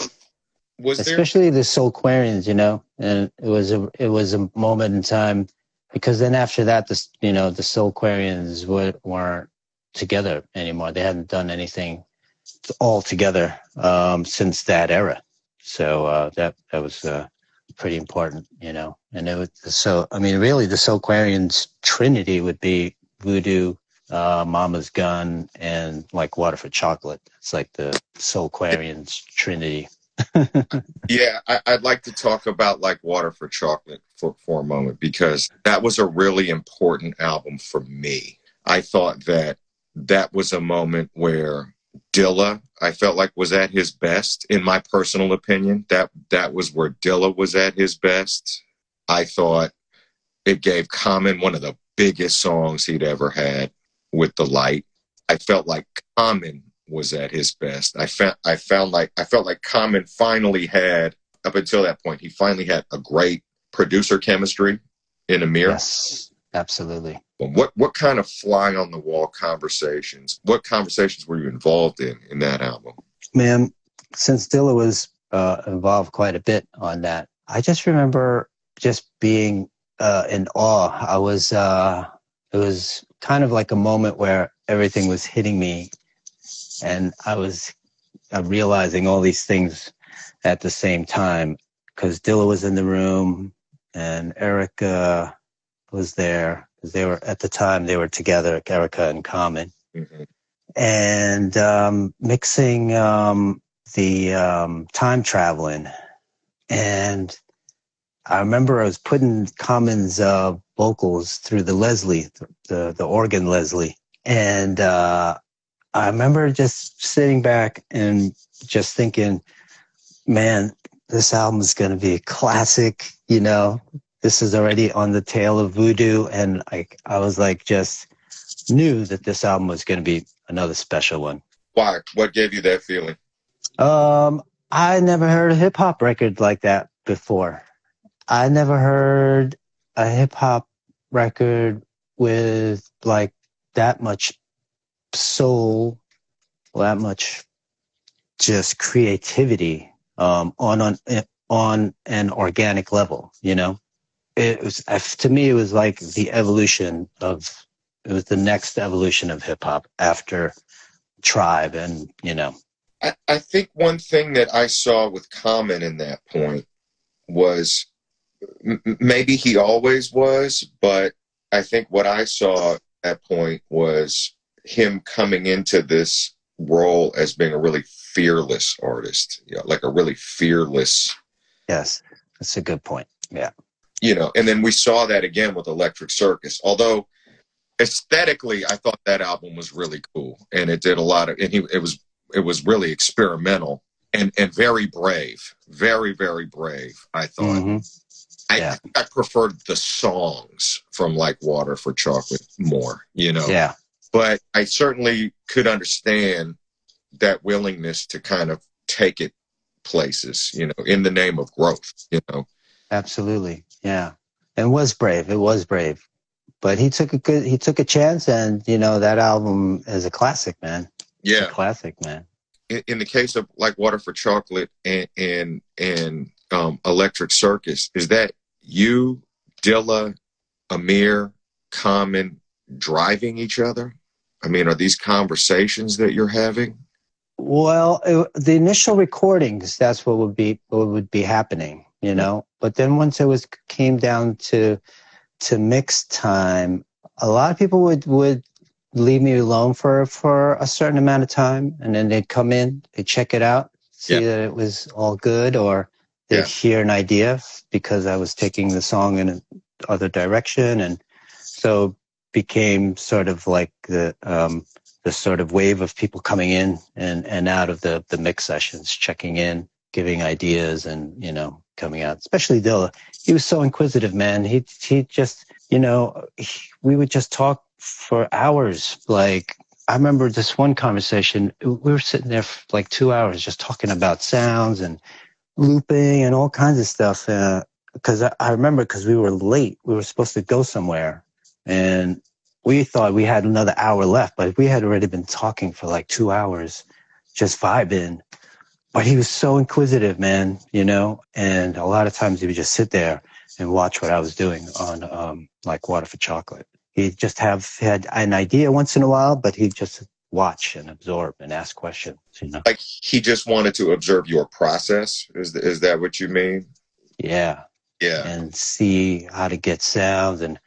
was especially there... the Soulquarians, you know, and it was a it was a moment in time because then after that, the you know the Soulquarians were, weren't together anymore. They hadn't done anything all together um, since that era. So uh, that that was uh, pretty important, you know. And it was so I mean, really, the Soulquarians trinity would be Voodoo, uh, Mama's Gun, and like Water for Chocolate. It's like the Soulquarians trinity. [LAUGHS] yeah, I, would like to talk about like Water for Chocolate for, for a moment because that was a really important album for me. I thought that that was a moment where Dilla, I felt like was at his best, in my personal opinion. That that was where Dilla was at his best. I thought it gave Common one of the biggest songs he'd ever had with the light. I felt like Common was at his best. I found I found like I felt like Common finally had up until that point he finally had a great producer chemistry in Ahmir. Yes, absolutely. What what kind of fly on the wall conversations? What conversations were you involved in in that album? Man, since Dilla was uh, involved quite a bit on that, I just remember just being uh, in awe. I was. Uh, it was kind of like a moment where everything was hitting me and I was uh, realizing all these things at the same time. Because Dilla was in the room and Erykah was there. Because they were at the time they were together, Erykah and Common, mm-hmm. and um, mixing um, the um, time traveling, and I remember I was putting Common's uh, vocals through the Leslie, the the organ Leslie, and uh, I remember just sitting back and just thinking, man, this album is going to be a classic. You know, this is already on the tail of voodoo, and I I was like just knew that this album was going to be another special one. Why? What gave you that feeling? Um, I never heard a hip hop record like that before. I never heard a hip hop record with like that much soul, that much just creativity um, on on on an organic level. You know, it was to me it was like the evolution of it was the next evolution of hip hop after Tribe, and you know. I, I think one thing that I saw with Common in that point was maybe he always was, but I think what I saw at that point was him coming into this role as being a really fearless artist, you know, like a really fearless. Yes, that's a good point. Yeah. You know, and then we saw that again with Electric Circus. Although aesthetically, I thought that album was really cool, and it did a lot of, and he, it was it was really experimental and and very brave, very very brave. I thought. Mm-hmm. I yeah. I preferred the songs from like Water for Chocolate more, you know. Yeah but I certainly could understand that willingness to kind of take it places, you know, in the name of growth, you know. Absolutely. Yeah. And was brave. It was brave. But he took a good he took a chance and you know that album is a classic, man. Yeah. classic, man. In, in, the case of like Water for Chocolate and and and um, Electric Circus, is that you, Dilla, Ahmir, Common driving each other? I mean, are these conversations that you're having? Well, it, the initial recordings, that's what would be what would be happening, you know. But then once it was came down to to mix time, a lot of people would would leave me alone for for a certain amount of time, and then they'd come in, they check it out, see yeah. that it was all good, or they'd yeah. hear an idea because I was taking the song in another direction, and so became sort of like the um, the sort of wave of people coming in and, and out of the, the mix sessions, checking in, giving ideas and, you know, coming out, especially Dilla. He was so inquisitive, man. He, he just, you know, he, we would just talk for hours. Like, I remember this one conversation, we were sitting there for like two hours just talking about sounds and looping and all kinds of stuff. Uh, cause I, I remember cause we were late. We were supposed to go somewhere and we thought we had another hour left, but we had already been talking for like two hours, just vibing. But he was so inquisitive, man, you know, and a lot of times he would just sit there and watch what I was doing on um, like Water for Chocolate. He'd just have had an idea once in a while, but he'd just watch and absorb and ask questions. You know, like he just wanted to observe your process. Is is that what you mean? Yeah, yeah, and see how to get sounds and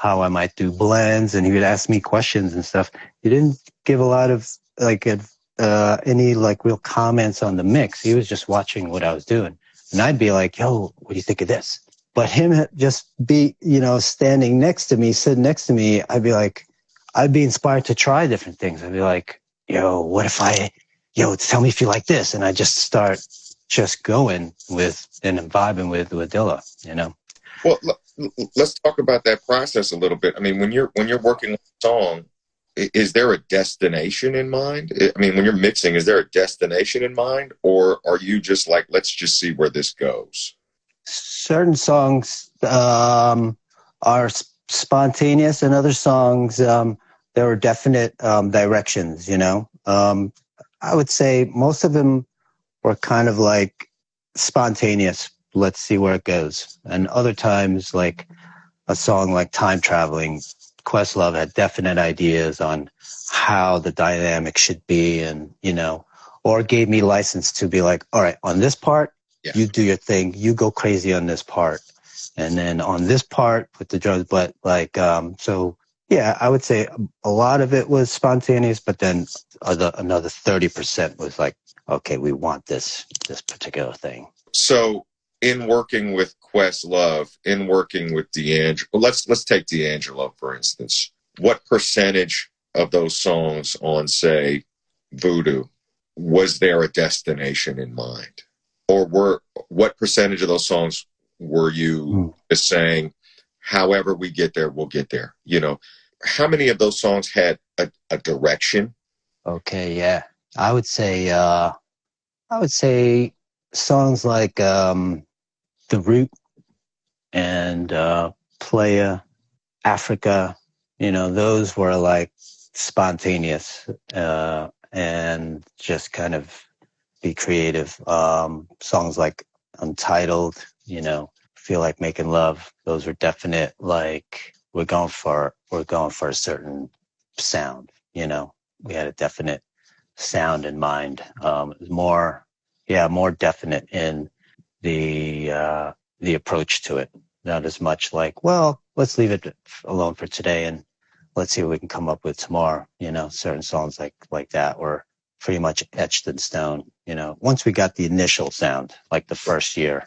how I might do blends, and he would ask me questions and stuff. He didn't give a lot of like uh, any like real comments on the mix. He was just watching what I was doing, and I'd be like, "Yo, what do you think of this?" But him just be you know standing next to me, sitting next to me, I'd be like, I'd be inspired to try different things. I'd be like, "Yo, what if I, yo, tell me if you like this," and I just start just going with and vibing with with Dilla, you know. Well, let's talk about that process a little bit. I mean, when you're when you're working on a song, is there a destination in mind? I mean, when you're mixing, is there a destination in mind, or are you just like, let's just see where this goes? Certain songs um, are spontaneous, and other songs um, there are definite um, directions. You know, um, I would say most of them were kind of like spontaneous let's see where it goes. And other times, like a song like Time Traveling, Questlove had definite ideas on how the dynamic should be and, you know, or gave me license to be like, all right, on this part, yeah. you do your thing, you go crazy on this part. And then on this part with the drugs but like, um, so yeah, I would say a lot of it was spontaneous, but then other, another 30% was like, okay, we want this this particular thing. So in working with Questlove, in working with D'Angelo, let's let's take D'Angelo for instance. What percentage of those songs on, say, Voodoo, was there a destination in mind, or were what percentage of those songs were you mm. just saying, however we get there, we'll get there? You know, how many of those songs had a, a direction? Okay, yeah, I would say, uh, I would say songs like um, "The Root" and uh, "Playa," "Africa." You know, those were like spontaneous uh, and just kind of be creative. Um, songs like "Untitled," you know, "Feel Like Making Love." Those were definite. Like we're going for we're going for a certain sound. You know, we had a definite sound in mind. Um, more, yeah, more definite in the uh, the approach to it. Not as much like, well, let's leave it alone for today and let's see what we can come up with tomorrow. You know, certain songs like like that were pretty much etched in stone. You know, once we got the initial sound, like the first year,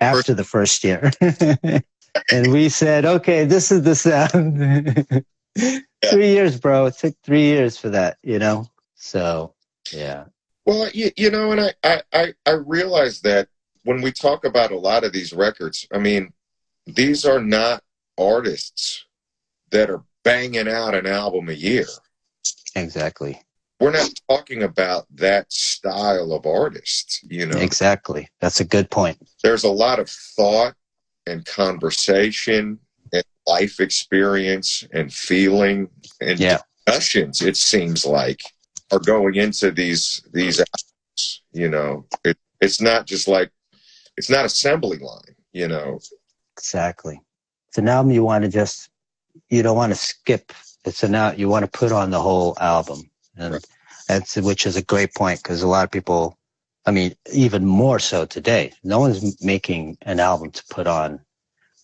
after the first year, [LAUGHS] and we said, okay, this is the sound. [LAUGHS] three years, bro. It took three years for that. You know, so yeah. Well, you, you know, and I, I I realize that when we talk about a lot of these records, I mean, these are not artists that are banging out an album a year. Exactly. We're not talking about that style of artist, you know. Exactly. That's a good point. There's a lot of thought and conversation and life experience and feeling and yeah. discussions it seems like are going into these these albums, you know. It, it's not just like it's not assembly line, you know. Exactly. It's an album you want to just you don't want to skip. It's an out. You want to put on the whole album, and right. that's which is a great point because a lot of people. I mean, even more so today. No one's making an album to put on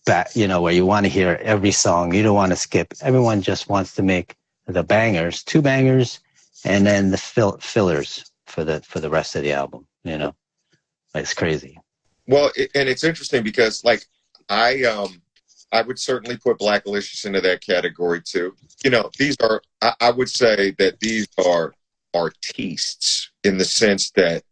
back, you know, where you want to hear every song. You don't want to skip. Everyone just wants to make the bangers, two bangers, and then the fill, fillers for the for the rest of the album. You know, it's crazy. Well, and it's interesting because like I um I would certainly put Blackalicious into that category too. You know, these are I, I would say that these are artistes in the sense that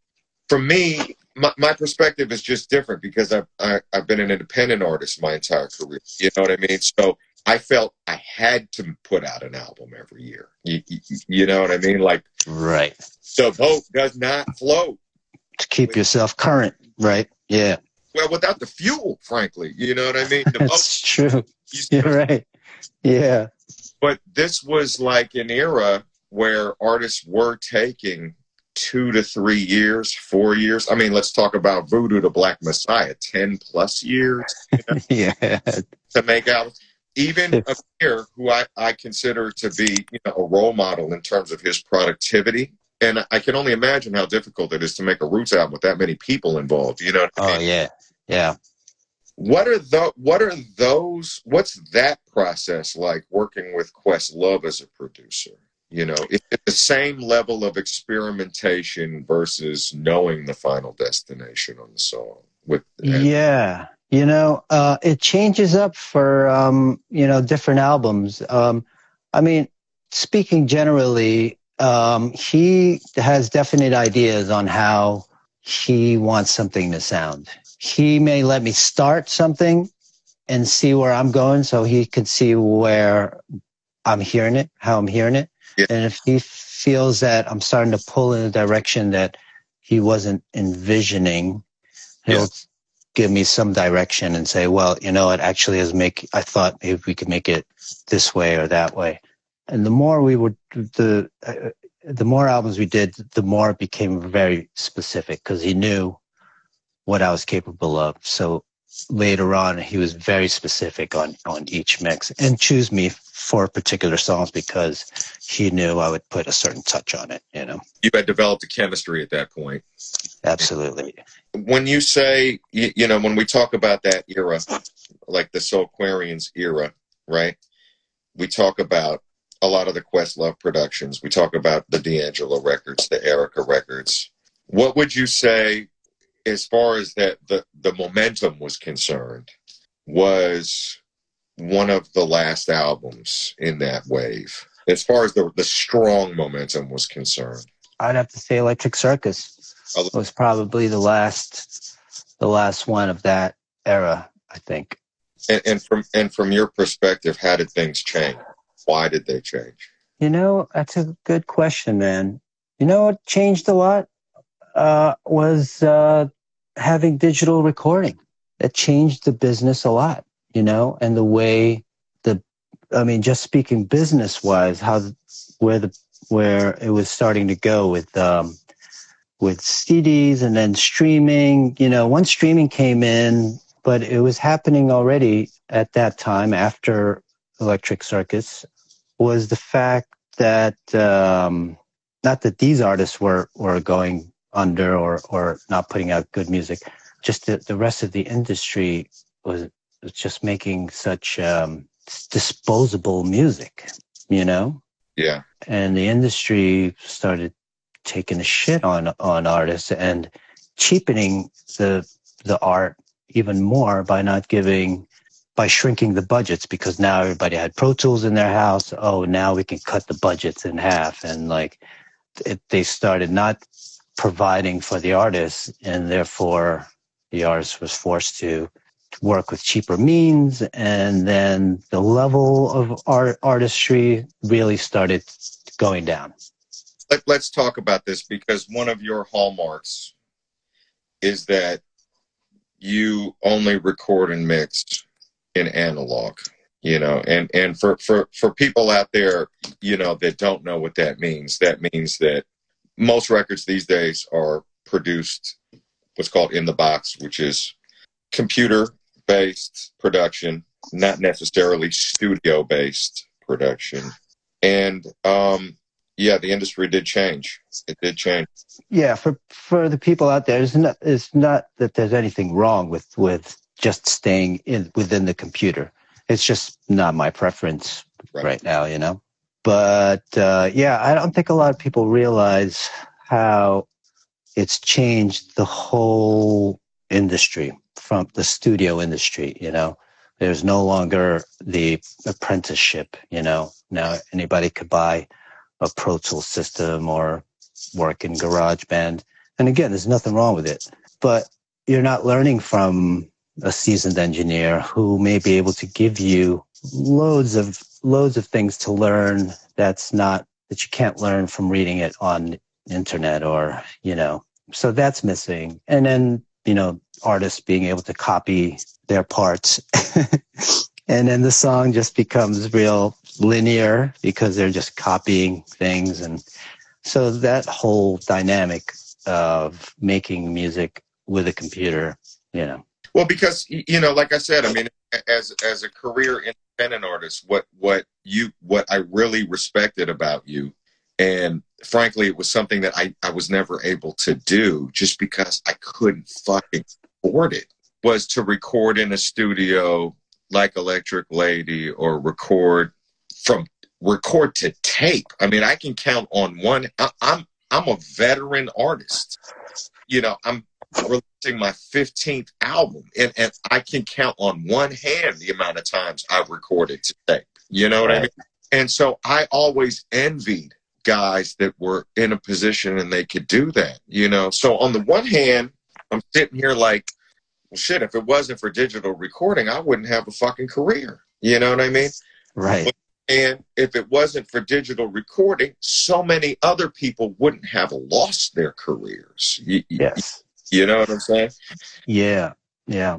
for me, my, my perspective is just different because I've I, have i have been an independent artist my entire career. You know what I mean? So I felt I had to put out an album every year. You, you, you know what I mean? Like right. The boat does not float. To keep yourself current, right? Yeah well without the fuel, frankly. You know what I mean? [LAUGHS] That's true. [LAUGHS] You're right. Yeah. But this was like an era where artists were taking two to three years, four years. I mean, let's talk about Voodoo to Black Messiah, 10 plus years you know, [LAUGHS] yeah. to make albums. Even Ahmir, who I, I consider to be you know, a role model in terms of his productivity, and I can only imagine how difficult it is to make a Roots album with that many people involved. You know? oh mean? yeah, yeah. What are the what are those? What's that process like working with Questlove as a producer? You know, is it the same level of experimentation versus knowing the final destination on the song? With yeah, you know, uh, it changes up for um, you know different albums. Um, I mean, speaking generally, um, he has definite ideas on how he wants something to sound he may let me start something and see where I'm going so he can see where I'm hearing it, how I'm hearing it. Yeah. And if he feels that I'm starting to pull in a direction that he wasn't envisioning, he'll yeah. give me some direction and say, well, you know, it actually is make, I thought maybe we could make it this way or that way. And the more we would, the, uh, the more albums we did, the more it became very specific because he knew what I was capable of. So later on, he was very specific on, on each mix and choose me for particular songs because he knew I would put a certain touch on it, you know. You had developed a chemistry at that point. Absolutely. When you say, you, you know, when we talk about that era, like the Soulquarians era, right? We talk about a lot of the Questlove productions. We talk about the D'Angelo records, the Erykah records, What would you say, as far as that the the momentum was concerned, was one of the last albums in that wave? As far as the the strong momentum was concerned, I'd have to say Electric Circus was probably the last the last one of that era. I think. And, and from and from your perspective, how did things change? Why did they change? You know, that's a good question, man. You know what changed a lot uh, was uh, having digital recording. It changed the business a lot, you know, and the way the, I mean, just speaking business wise, how where the where it was starting to go with um, with CDs and then streaming. You know, once streaming came in, but it was happening already at that time after Electric Circus was the fact that um, not that these artists were were going under or or not putting out good music, just that the rest of the industry was, was just making such um, disposable music, you know. Yeah. And the industry started taking a shit on on artists and cheapening the the art even more by not giving by shrinking the budgets because now everybody had Pro Tools in their house. Oh, now we can cut the budgets in half. And like it, they started not providing for the artists and therefore the artist was forced to work with cheaper means. And then the level of art artistry really started going down. Let, let's talk about this because one of your hallmarks is that you only record and mix in analog you know and and for for for people out there you know that don't know what that means that means that most records these days are produced what's called in the box which is computer based production not necessarily studio based production and um yeah the industry did change it did change yeah for for the people out there it's not it's not that there's anything wrong with with just staying in within the computer. It's just not my preference right, right now, you know. But uh, yeah, I don't think a lot of people realize how it's changed the whole industry from the studio industry. You know, there's no longer the apprenticeship. You know, now anybody could buy a Pro Tools system or work in GarageBand. And again, there's nothing wrong with it, but you're not learning from a seasoned engineer who may be able to give you loads of loads of things to learn that's not that you can't learn from reading it on internet or you know so that's missing. And then you know artists being able to copy their parts. [LAUGHS] And then the song just becomes real linear because they're just copying things. And so that whole dynamic of making music with a computer you know. Well, because you know, like I said, I mean, as as a career independent artist, what what you what I really respected about you, and frankly, it was something that I I was never able to do just because I couldn't fucking afford it. Was to record in a studio like Electric Lady or record from record to tape. I mean, I can count on one. I, I'm I'm a veteran artist. You know, I'm releasing my 15th album, and, and I can count on one hand the amount of times I've recorded today. You know what right. I mean? And so I always envied guys that were in a position and they could do that, you know? So on the one hand, I'm sitting here like, well, shit, if it wasn't for digital recording, I wouldn't have a fucking career. You know what I mean? Right. And if it wasn't for digital recording, so many other people wouldn't have lost their careers. yes. You know what I'm saying? Yeah, yeah,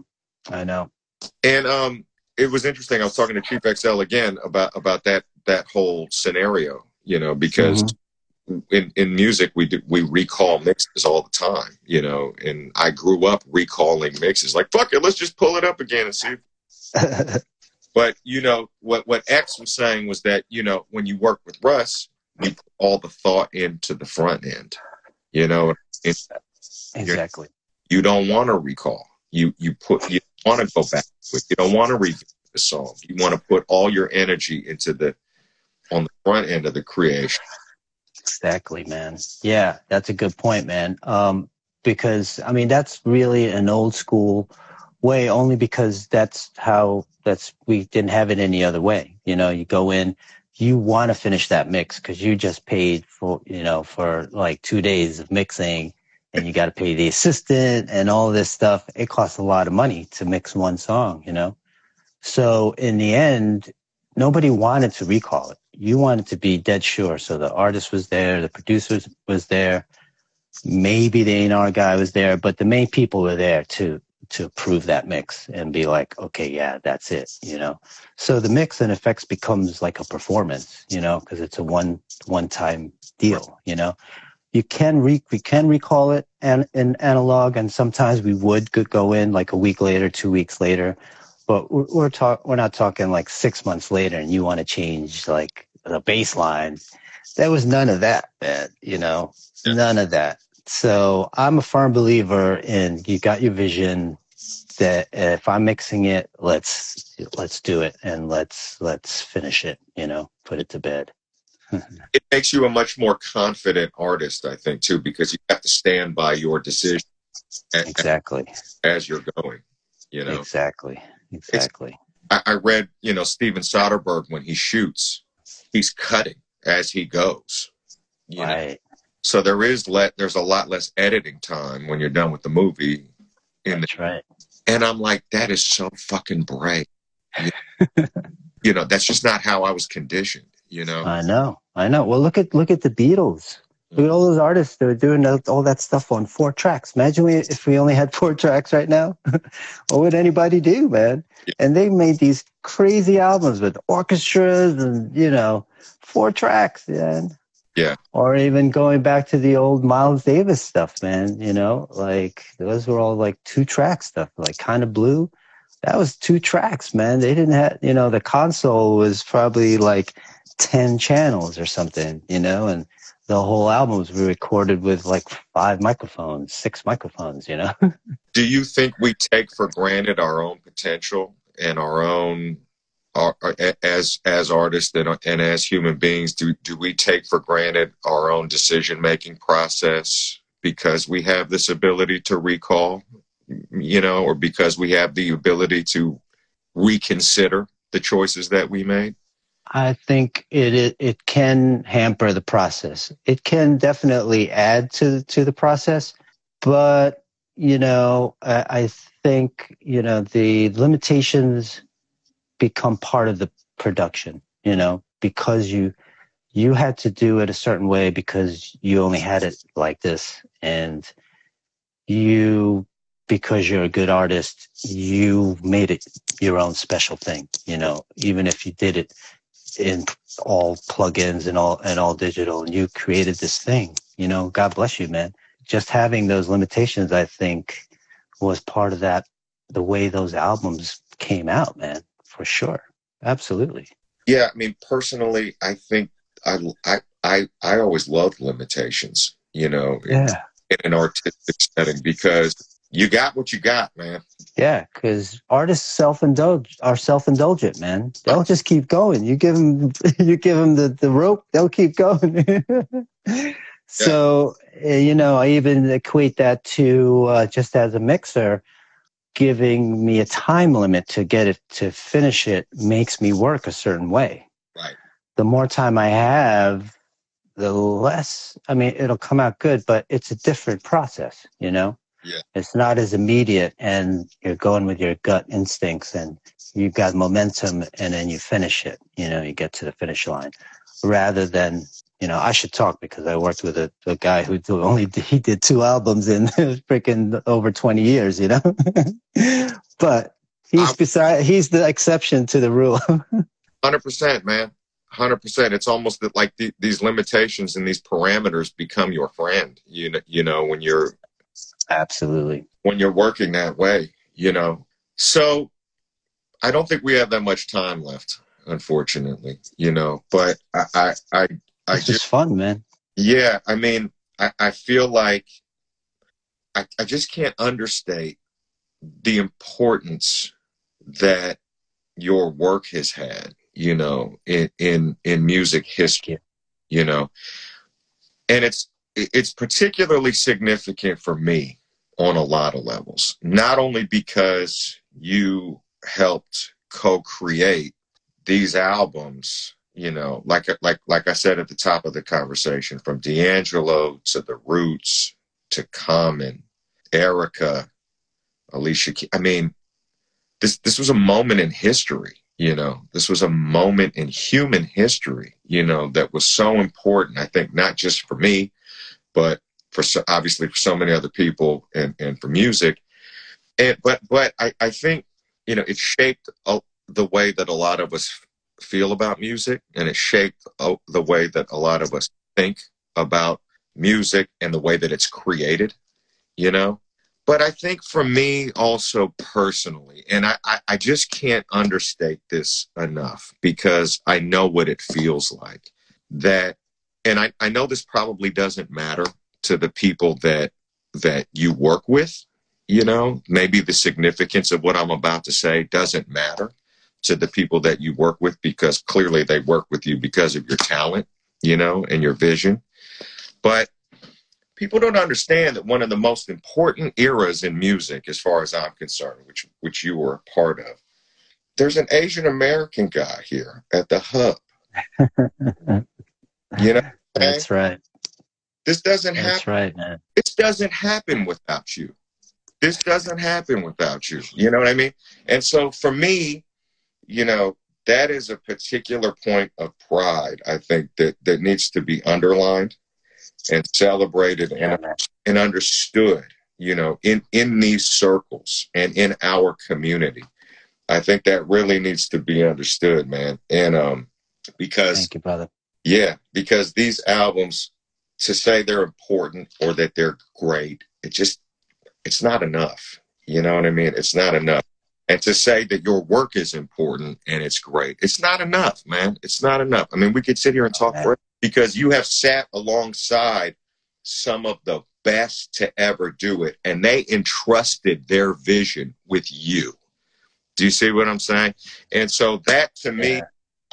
I know. And um, it was interesting. I was talking to Chief Xcel again about about that that whole scenario. You know, because mm-hmm. in in music we do, we recall mixes all the time. You know, and I grew up recalling mixes. Like fuck it, let's just pull it up again and see. [LAUGHS] but you know what what X was saying was that you know when you work with Russ, you put all the thought into the front end. You know, Exactly. You don't want to recall. You you put you want to go back. You don't want to revisit the song. You want to put all your energy into the on the front end of the creation. Exactly, man. Yeah, that's a good point, man. Um, because I mean, that's really an old school way only because that's how that's we didn't have it any other way. You know, you go in, you want to finish that mix because you just paid for you know for like two days of mixing and you got to pay the assistant and all this stuff it costs a lot of money to mix one song you know so in the end nobody wanted to recall it you wanted to be dead sure so the artist was there the producer was there maybe the A&R guy was there but the main people were there to to approve that mix and be like, okay, yeah, that's it, you know. So the mix and effects becomes like a performance, you know, because it's a one one time deal, you know. You can re we can recall it and in analog, and sometimes we would go in like a week later, two weeks later, but we're, we're talk we're not talking like six months later, and you want to change like the bassline. There was none of that, man. You know, yeah. none of that. So I'm a firm believer in you got your vision that if I'm mixing it, let's let's do it and let's let's finish it, you know, put it to bed. It makes you a much more confident artist, I think, too, because you have to stand by your decision. exactly. As you're going, you know. Exactly. Exactly. I, I read, you know, Steven Soderbergh when he shoots, he's cutting as he goes. right. Know? So there is let there's a lot less editing time when you're done with the movie. In That's the, right. And I'm like, that is so fucking brave. [LAUGHS] you know, that's just not how I was conditioned. You know. I know. I know. Well, look at look at the Beatles. Look at all those artists that are doing all that stuff on four tracks. Imagine if we only had four [LAUGHS] tracks right now. [LAUGHS] what would anybody do, man? Yeah. And they made these crazy albums with orchestras and you know four tracks, man. Yeah. Or even going back to the old Miles Davis stuff, man, you know, like those were all like two track stuff, like kind of blue. That was two tracks, man. They didn't have, you know, the console was probably like 10 channels or something, you know, and the whole album was recorded with like five microphones, six microphones, you know. [LAUGHS] Do you think we take for granted our own potential and our own our, uh, as as artists and, and as human beings do do we take for granted our own decision making process because we have this ability to recall you know or because we have the ability to reconsider the choices that we made i think it, it it can hamper the process. It can definitely add to to the process but you know i, I think you know the limitations become part of the production, you know, because you you had to do it a certain way because you only had it like this. And you because you're a good artist, you made it your own special thing, you know, even if you did it in all plugins and all and all digital and you created this thing, you know, God bless you, man. Just having those limitations, I think, was part of that the way those albums came out, man for sure. Absolutely. Yeah, I mean, personally, I think I I I, I always loved limitations. You know, yeah. in an artistic setting because you got what you got, man. Yeah, because artists self-indulge are self-indulgent, man. They'll just keep going. You give them, [LAUGHS] you give them the, the rope, they'll keep going. [LAUGHS] so, yeah. you know, I even equate that to uh, just as a mixer giving me a time limit to get it to finish it makes me work a certain way. Right. The more time I have, the less, I mean, it'll come out good, but it's a different process, you know? Yeah. It's not as immediate and you're going with your gut instincts and you've got momentum and then you finish it, you know, you get to the finish line rather than you know, I should talk because I worked with a, a guy who only [LAUGHS] he did two albums in [LAUGHS] freaking over 20 years, you know. [LAUGHS] but he's I'm, beside he's the exception to the rule. 100%, man. 100%. It's almost that like the, these limitations and these parameters become your friend, you know, you know when you're Absolutely. When you're working that way, you know. So I don't think we have that much time left unfortunately, you know. But I, I, I, I it's just fun, man. Yeah, I mean, I, I feel like I, I just can't understate the importance that your work has had, you know, in in in music history, you know. and it's it's particularly significant for me on a lot of levels. Not only because you helped co-create these albums, you know, like like like I said at the top of the conversation, from D'Angelo to the Roots to Common, Erykah, Alicia. I mean, this this was a moment in history. You know, this was a moment in human history. You know, that was so important. I think not just for me, but for so, obviously for so many other people and, and for music. And, but but I, I think you know it shaped uh, the way that a lot of us feel about music, and it shaped uh, the way that a lot of us think about music and the way that it's created. You know, but I think for me also personally, and I, I, I, just can't understate this enough because I know what it feels like that, and I, I know this probably doesn't matter to the people that that you work with, you know, maybe the significance of what I'm about to say doesn't matter to the people that you work with because clearly they work with you because of your talent, you know, and your vision. But people don't understand that one of the most important eras in music, as far as I'm concerned, which which you were a part of, there's an Asian American guy here at the hub. [LAUGHS] you know, [LAUGHS] that's right. This doesn't happen. That's right, man. This doesn't happen without you. This doesn't happen without you. You know what I mean? And so for me, you know, that is a particular point of pride. I think that that needs to be underlined and celebrated and, and understood, you know, in, in these circles and in our community. I think that really needs to be understood, man. And um, because thank you, brother. Yeah, because these albums, to say they're important or that they're great, it just it's not enough. You know what I mean? It's not enough. And to say that your work is important and it's great, it's not enough, man. It's not enough. I mean, we could sit here and talk for because you have sat alongside some of the best to ever do it, and they entrusted their vision with you. Do you see what I'm saying? And so that to me, yeah.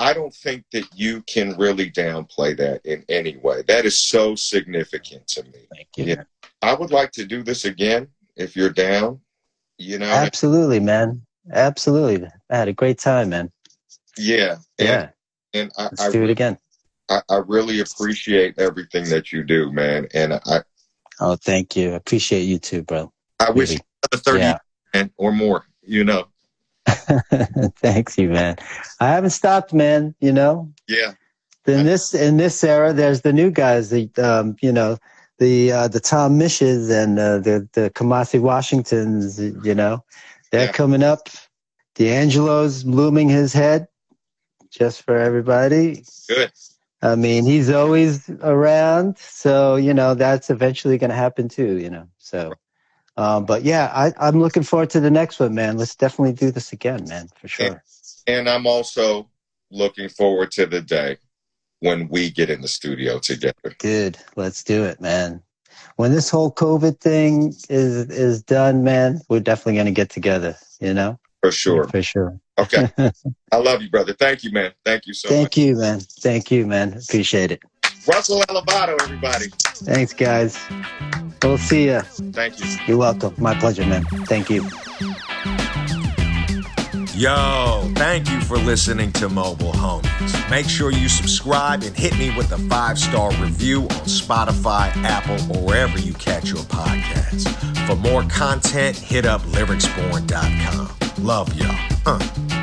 I don't think that you can really downplay that in any way. That is so significant to me. Thank you. Yeah. I would like to do this again if you're down. You know, absolutely, man. Absolutely. I had a great time, man. Yeah. And, yeah. And I, Let's I, do it again. I, I really appreciate everything that you do, man. And I Oh, thank you. I appreciate you too, bro. I really. wish another 30 yeah. man, or more, you know. [LAUGHS] Thanks you, man. I haven't stopped, man, you know. Yeah. In this in this era, there's the new guys, the um, you know, the uh, the Tom Misches and uh, the the Kamasi Washingtons, you know. They're yeah. coming up. D'Angelo's looming his head just for everybody. Good. I mean, he's always around, so you know that's eventually going to happen too. You know, so. Um, but yeah, I, I'm looking forward to the next one, man. Let's definitely do this again, man, for sure. And, and I'm also looking forward to the day when we get in the studio together. Good, let's do it, man. When this whole COVID thing is is done, man, we're definitely going to get together. You know, for sure, for sure. Okay. [LAUGHS] I love you, brother. Thank you, man. Thank you so Thank much. Thank you, man. Thank you, man. Appreciate it. Russell Elevado, everybody. Thanks, guys. We'll see you. Thank you. You're welcome. My pleasure, man. Thank you. Yo, thank you for listening to Mobile Homies. Make sure you subscribe and hit me with a five star review on Spotify, Apple, or wherever you catch your podcasts. For more content, hit up lyricsborn.com. Love y'all. Uh.